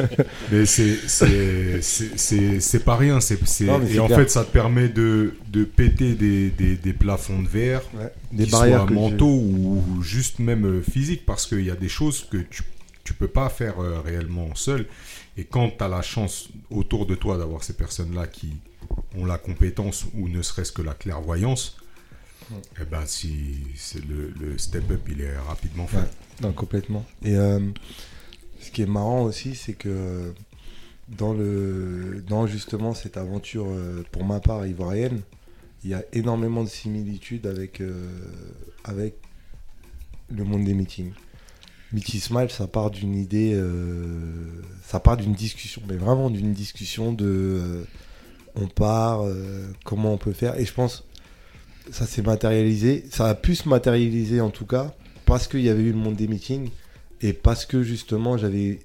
S2: là.
S1: Mais c'est, c'est, c'est, c'est, pas rien. C'est,
S3: Non,
S1: et en
S3: clair.
S1: fait, ça te permet de, de péter des, des, des plafonds de verre,
S3: Ouais, Des barrières
S1: mentaux ou juste même euh, physiques, parce qu'il y a des choses que tu tu peux pas faire euh, réellement seul. Et quand tu as la chance autour de toi d'avoir ces personnes-là qui ont la compétence ou ne serait-ce que la clairvoyance, eh ben si le, le step up il est rapidement fait.
S3: Ouais. Non, complètement. Et euh, ce qui est marrant aussi, c'est que dans, le, dans justement cette aventure, euh, pour ma part ivoirienne, il y a énormément de similitudes avec, euh, avec le monde des meetings. Meeting Smile, ça part d'une idée euh, ça part d'une discussion, mais vraiment d'une discussion de euh, on part, euh, comment on peut faire. Et je pense ça s'est matérialisé, ça a pu se matérialiser en tout cas parce qu'il y avait eu le monde des meetings et parce que justement j'avais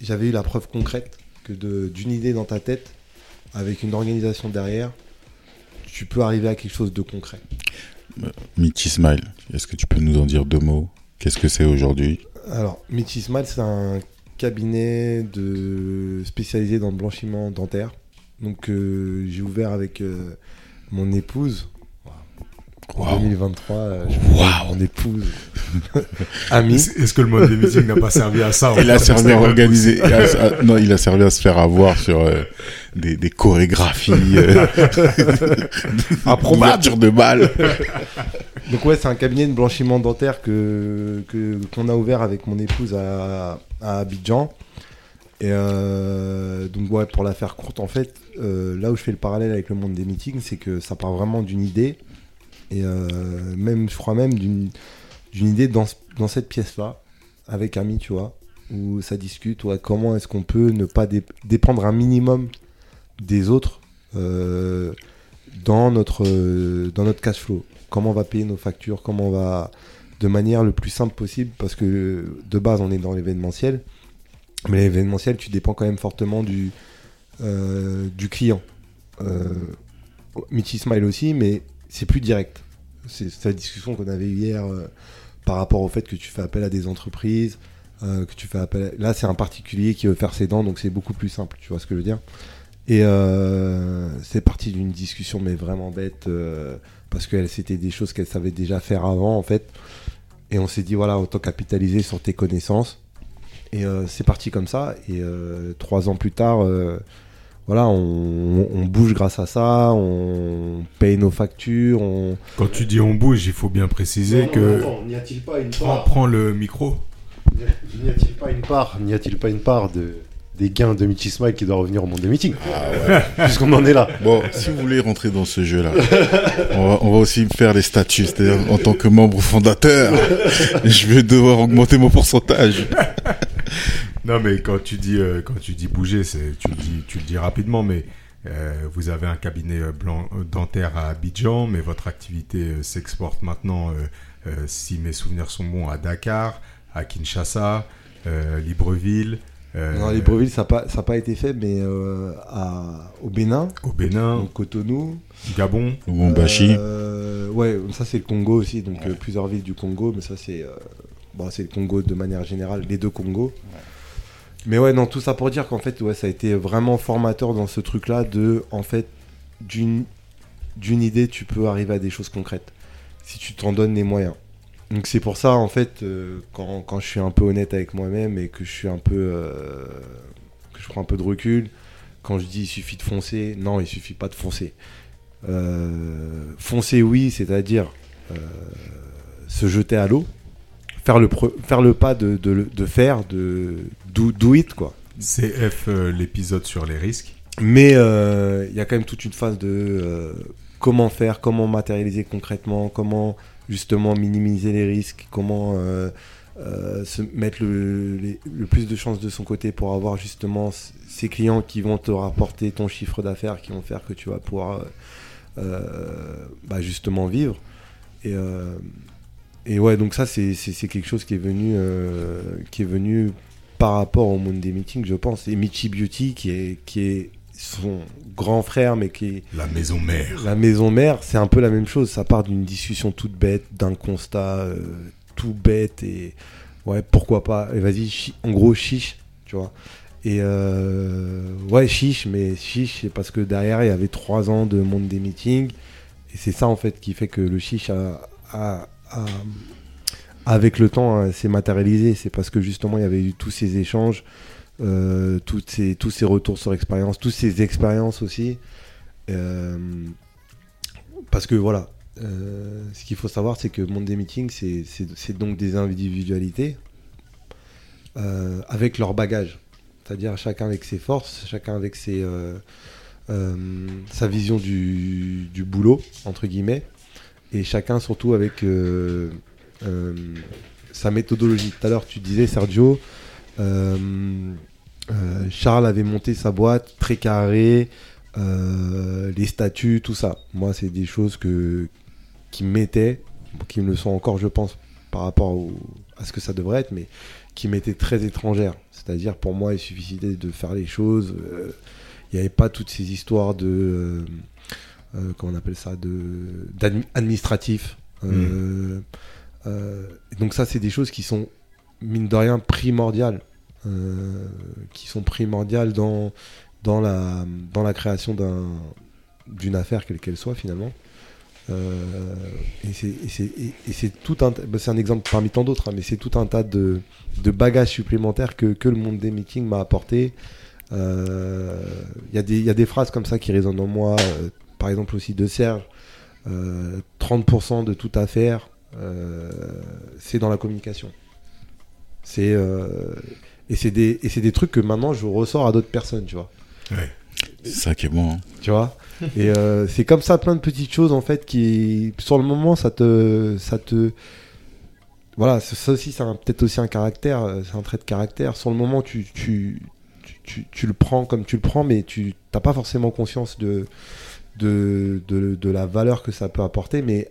S3: eu la preuve concrète que d'une idée dans ta tête avec une organisation derrière, tu peux arriver à quelque chose de concret.
S2: Michi Smile, est-ce que tu peux nous en dire deux mots? Qu'est-ce que c'est aujourd'hui?
S3: Alors, Mitchy Smile, c'est un cabinet de spécialisé dans le blanchiment dentaire. Donc, euh, j'ai ouvert avec euh, mon épouse. En
S2: Waouh.
S3: 2023, euh,
S2: Waouh.
S3: mon épouse. Amie.
S1: Est-ce que le mode des meetings n'a pas servi à ça
S2: Il a servi à organiser. à- à- non, il a servi à se faire avoir sur euh, des, des chorégraphies, euh,
S3: Improbable.
S2: ouverture de balles.
S3: Donc, ouais, c'est un cabinet de blanchiment dentaire que que- qu'on a ouvert avec mon épouse à, à Abidjan. Et euh, donc, ouais, pour la faire courte, en fait, euh, là où je fais le parallèle avec le monde des meetings, c'est que ça part vraiment d'une idée. Et euh, même, je crois même d'une idée dans, dans cette pièce-là, avec Ami, tu vois, où ça discute, comment est-ce qu'on peut ne pas dé- dépendre un minimum des autres euh, dans, notre, dans notre cash flow? Comment on va payer nos factures, comment on va, de manière le plus simple possible, parce que de base, on est dans l'événementiel, mais l'événementiel, tu dépends quand même fortement du, euh, du client. Michi Smile aussi, mais c'est plus direct. C'est la discussion qu'on avait hier euh, par rapport au fait que tu fais appel à des entreprises, euh, que tu fais appel. Là, c'est un particulier qui veut faire ses dents, donc c'est beaucoup plus simple. Tu vois ce que je veux dire Et euh, c'est parti d'une discussion, mais vraiment bête, parce que c'était des choses qu'elle savait déjà faire avant, en fait. Et on s'est dit, voilà, autant capitaliser sur tes connaissances. Et c'est parti comme ça. Et trois ans plus tard, voilà, on, on bouge grâce à ça, on paye nos factures, on,
S1: Quand tu dis on bouge, il faut bien préciser que.
S4: n'y a-t-il pas une
S1: Prends, prends le micro.
S4: N'y a-t-il pas une part N'y a-t-il pas une part de des gains de Michi Smile qui doit revenir au monde des meetings Puisqu'on en est là.
S2: Bon, si vous voulez rentrer dans ce jeu-là, on va, on va aussi faire les statuts. C'est-à-dire, en tant que membre fondateur, je vais devoir augmenter mon pourcentage.
S1: Non, mais quand tu dis, euh, quand tu dis bouger, c'est, tu, le dis, tu le dis rapidement, mais euh, vous avez un cabinet euh, blanc, dentaire à Abidjan, mais votre activité euh, s'exporte maintenant, euh, euh, si mes souvenirs sont bons, à Dakar, à Kinshasa, euh, Libreville, euh,
S3: Non, Libreville, ça n'a pas, ça a pas été fait, mais euh, à, au Bénin,
S1: au Bénin,
S3: donc Cotonou.
S1: Gabon.
S2: Lubumbashi.
S3: Euh, ouais, ça c'est le Congo aussi, donc euh, plusieurs villes du Congo, mais ça c'est euh, bon, c'est le Congo de manière générale, les deux Congos. Mais ouais, non, tout ça pour dire qu'en fait, ouais, ça a été vraiment formateur dans ce truc-là de, en fait, d'une d'une idée, tu peux arriver à des choses concrètes si tu t'en donnes les moyens. Donc c'est pour ça, en fait, euh, quand, quand je suis un peu honnête avec moi-même et que je suis un peu, euh, que je prends un peu de recul, quand je dis il suffit de foncer, non, il suffit pas de foncer. Euh, foncer, oui, c'est-à-dire se jeter à l'eau, faire le, faire le pas de, de, de faire, de do, do it, quoi.
S1: CF, euh, l'épisode sur les risques.
S3: Mais euh, il y a quand même toute une phase de euh, comment faire, comment matérialiser concrètement, comment justement minimiser les risques, comment euh, se mettre le, les- le plus de chances de son côté pour avoir justement ces clients qui vont te rapporter ton chiffre d'affaires, qui vont faire que tu vas pouvoir bah, justement vivre. Et, et ouais, donc ça c'est quelque chose qui est venu euh, qui est venu par rapport au monde des meetings, je pense. Et Michi Beauty qui est qui est son grand frère, mais qui est
S1: La maison mère.
S3: la maison mère, c'est un peu la même chose. Ça part d'une discussion toute bête, d'un constat euh, tout bête et ouais, pourquoi pas. Et vas-y, chi- en gros, chiche, tu vois. Et euh, ouais, chiche, mais chiche, c'est parce que derrière, il y avait trois ans de monde des meetings. Et c'est ça, en fait, qui fait que le chiche a- avec le temps, hein, s'est matérialisé. C'est parce que justement, il y avait eu tous ces échanges, euh, tous ces retours sur expérience, toutes ces expériences aussi. Euh, parce que voilà, euh, ce qu'il faut savoir, c'est que le monde des meetings, c'est- donc des individualités euh, avec leur bagage. C'est-à-dire chacun avec ses forces, chacun avec ses, euh, euh, sa vision du boulot, entre guillemets, et chacun surtout avec euh, euh, sa méthodologie. Tout à l'heure, tu disais, Sergio, euh, Charles avait monté sa boîte très carré, euh, les statuts, tout ça. Moi, c'est des choses que qui m'étaient, qui me le sont encore, je pense, par rapport à ce que ça devrait être, mais qui m'étaient très étrangères. C'est-à-dire, pour moi, il suffisait de faire les choses. Il n'y avait pas toutes ces histoires de, euh, euh, comment on appelle ça, de administratif. Euh, euh, donc ça, c'est des choses qui sont mine de rien primordiales, euh, qui sont primordiales dans dans la dans la création d'un d'une affaire quelle qu'elle soit finalement. Euh, et c'est tout un bah, c'est un exemple parmi tant d'autres, hein, mais c'est tout un tas de, de bagages supplémentaires que, que le monde des meetings m'a apporté. Euh, Il y, a des- il y a des phrases comme ça qui résonnent en moi, euh, par exemple aussi de Serge. euh, 30% de toute affaire, euh, c'est dans la communication. C'est euh, et c'est des et c'est des trucs que maintenant je ressors à d'autres personnes, tu vois.
S2: C'est ça qui est bon. hein.
S3: Tu vois Et euh, c'est comme ça plein de petites choses en fait qui sur le moment ça te ça te voilà ça aussi c'est peut-être aussi un caractère euh, c'est un trait de caractère sur le moment tu tu, tu, tu- tu le prends comme tu le prends mais tu t'as pas forcément conscience de de, de de la valeur que ça peut apporter mais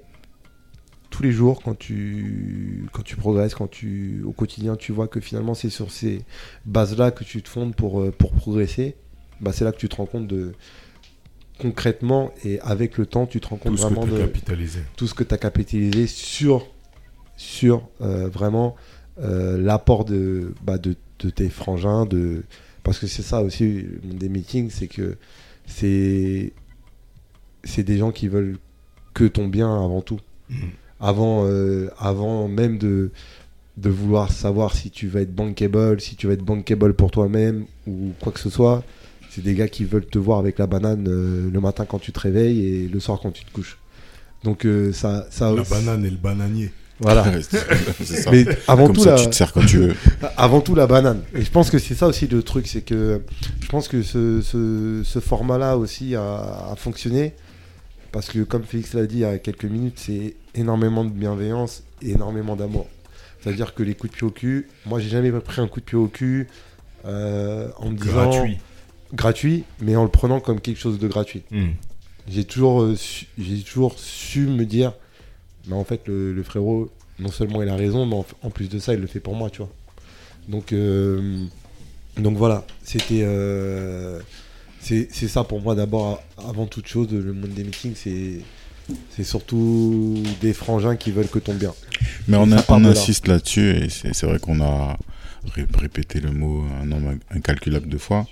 S3: tous les jours quand tu quand tu progresses quand tu au quotidien tu vois que finalement c'est sur ces bases là que tu te fondes pour euh, pour progresser bah c'est là que tu te rends compte de concrètement et avec le temps tu te rends compte
S1: Tout ce que
S3: vraiment de
S1: capitalisé.
S3: tout ce que tu as capitalisé sur sur euh, vraiment euh, l'apport de, bah, de de tes frangins de parce que c'est ça aussi des meetings c'est que c'est c'est des gens qui veulent que ton bien avant tout
S1: Mhm.
S3: avant, euh, avant même de, de vouloir savoir si tu vas être bankable, si tu vas être bankable pour toi-même ou quoi que ce soit. C'est des gars qui veulent te voir avec la banane euh, le matin quand tu te réveilles et le soir quand tu te couches. Donc euh, ça, ça
S1: La banane et le bananier.
S3: Voilà.
S2: c'est ça.
S3: Mais avant
S2: Comme
S3: tout,
S2: ça,
S3: la,
S2: tu te sers quand tu veux.
S3: avant tout la banane. Et je pense que c'est ça aussi le truc, c'est que je pense que ce, ce, ce format-là aussi a, a fonctionné. Parce que comme Félix l'a dit il y a quelques minutes, c'est énormément de bienveillance énormément d'amour. C'est-à-dire que les coups de pied au cul, moi j'ai jamais pris un coup de pied au cul euh, en me disant
S1: Gratuit.
S3: gratuit, mais en le prenant comme quelque chose de gratuit.
S1: Mhm.
S3: J'ai toujours, euh, su, toujours su me dire, mais en fait, le, le frérot, non seulement il a raison, mais en, en plus de ça, il le fait pour moi, tu vois. Donc, euh, donc voilà, c'était, c'est ça pour moi d'abord, avant toute chose, le monde des meetings, c'est, c'est surtout des frangins qui veulent que ton bien.
S2: Mais
S3: Et
S2: on, a- insiste là-dessus et c'est vrai qu'on a ré- répété le mot un nombre incalculable de fois.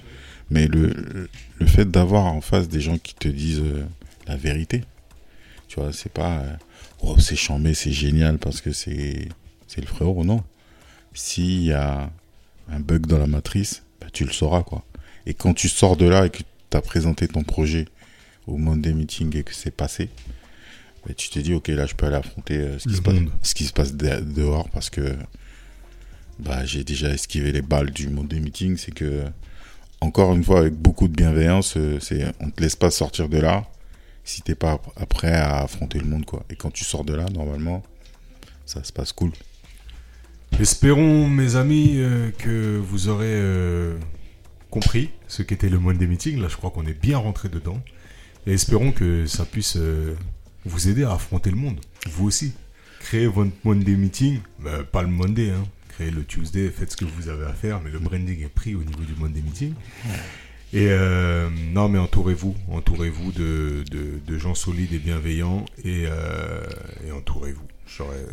S2: Mais le, le fait d'avoir en face des gens qui te disent euh, la vérité, tu vois, c'est pas euh, oh, c'est chambé, c'est génial parce que c'est c'est le frérot, non. S'il y a un bug dans la matrice, bah, tu le sauras quoi. Et quand tu sors de là et que tu as présenté ton projet au monde des meetings et que c'est passé, bah, tu te dis ok là je peux aller affronter euh, ce, qui se passe,
S1: monde.
S2: ce qui se passe de- dehors parce que bah, j'ai déjà esquivé les balles du monde des meetings. C'est que encore une fois avec beaucoup de bienveillance, euh, c'est on te laisse pas sortir de là si t'es pas prêt à affronter le monde quoi. Et quand tu sors de là normalement ça se passe cool.
S1: Espérons, mes amis, euh, que vous aurez euh, compris ce qu'était le monde des meetings. Là, je crois qu'on est bien rentré dedans. Et espérons que ça puisse euh, vous aider à affronter le monde. Vous aussi. Créez votre Monday meeting. Bah, pas le Monday, hein. Créez le Tuesday, faites ce que vous avez à faire. Mais le branding est pris au niveau du Monday meeting. Et euh, non, mais entourez-vous. Entourez-vous de, de, de gens solides et bienveillants. Et, euh, et entourez-vous. J'aurais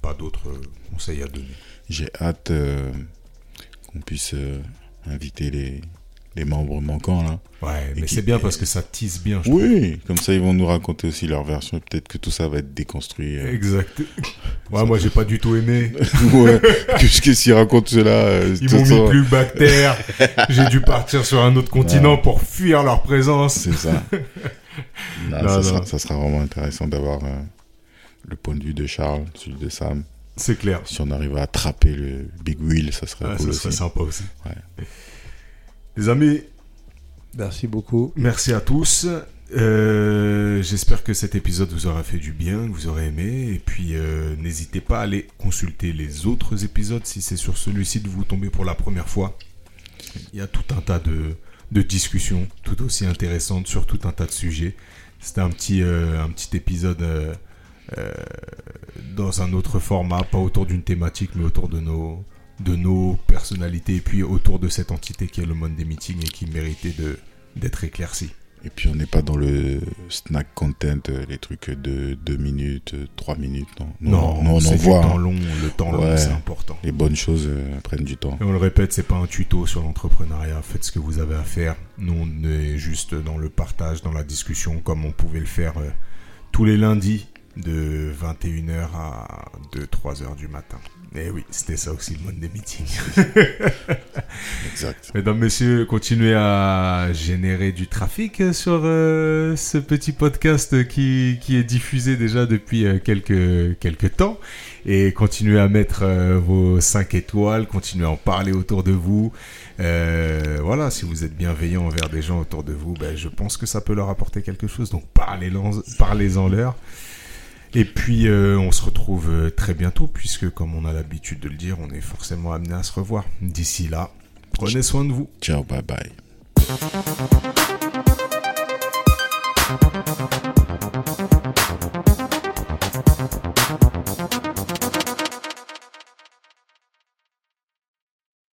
S1: pas d'autres conseils à donner.
S2: J'ai hâte qu'on puisse inviter les, les membres manquants là.
S1: Ouais, mais c'est bien parce que ça tisse bien, je trouve.
S2: Oui, comme ça ils vont nous raconter aussi leur version et peut-être que tout ça va être déconstruit. euh.
S1: Exact. Ouais, moi j'ai pas du tout aimé.
S2: ouais, qu'est-ce racontent cela euh,
S1: Ils m'ont
S2: ça-
S1: mis plus bactère. J'ai dû partir sur un autre continent pour fuir leur présence.
S2: C'est ça. Non,
S1: Non,
S2: ça,
S1: non.
S2: Sera, ça sera vraiment intéressant d'avoir euh, le point de vue de Charles, celui de Sam.
S1: C'est clair.
S2: Si on arrive à attraper le Big Wheel, ça serait
S1: Ah,
S2: cool
S1: ça
S2: aussi.
S1: serait sympa aussi.
S2: Ouais.
S1: Les amis,
S3: Merci beaucoup.
S1: merci à tous. Euh, J'espère que cet épisode vous aura fait du bien, que vous aurez aimé. Et puis, euh, n'hésitez pas à aller consulter les autres épisodes si c'est sur celui-ci que vous tombez pour la première fois. Il y a tout un tas de, de discussions tout aussi intéressantes sur tout un tas de sujets. C'était un petit, euh, un petit épisode euh, euh, dans un autre format, pas autour d'une thématique, mais autour de nos, de nos personnalités et puis autour de cette entité qui est le monde des meetings et qui méritait d'être éclaircie.
S2: Et puis on n'est pas dans le snack content, euh, les trucs de 2 minutes, 3 minutes, non.
S1: Non,
S2: nous, on
S1: c'est
S2: en voit.
S1: temps
S2: hein.
S1: long, le temps long,
S2: Ouais.
S1: c'est important.
S2: Les bonnes choses euh, prennent du temps.
S1: Et on le répète, c'est pas un tuto sur l'entrepreneuriat. Faites ce que vous avez à faire. Nous, on est juste dans le partage, dans la discussion, comme on pouvait le faire euh, tous les lundis de 21h à 2-3h du matin. Et oui, c'était ça aussi le mode des meetings.
S2: Exact.
S1: Mesdames, messieurs, continuez à générer du trafic sur euh, ce petit podcast qui, qui est diffusé déjà depuis euh, quelques, quelques temps. Et continuez à mettre euh, vos 5 étoiles, continuez à en parler autour de vous. Euh, voilà, si vous êtes bienveillant envers des gens autour de vous, ben, je pense que ça peut leur apporter quelque chose. Donc parlez-en parlez-en leur. Et puis, euh, on se retrouve euh, très bientôt, puisque comme on a l'habitude de le dire, on est forcément amené à se revoir. D'ici là, prenez soin de vous.
S2: Ciao, bye bye.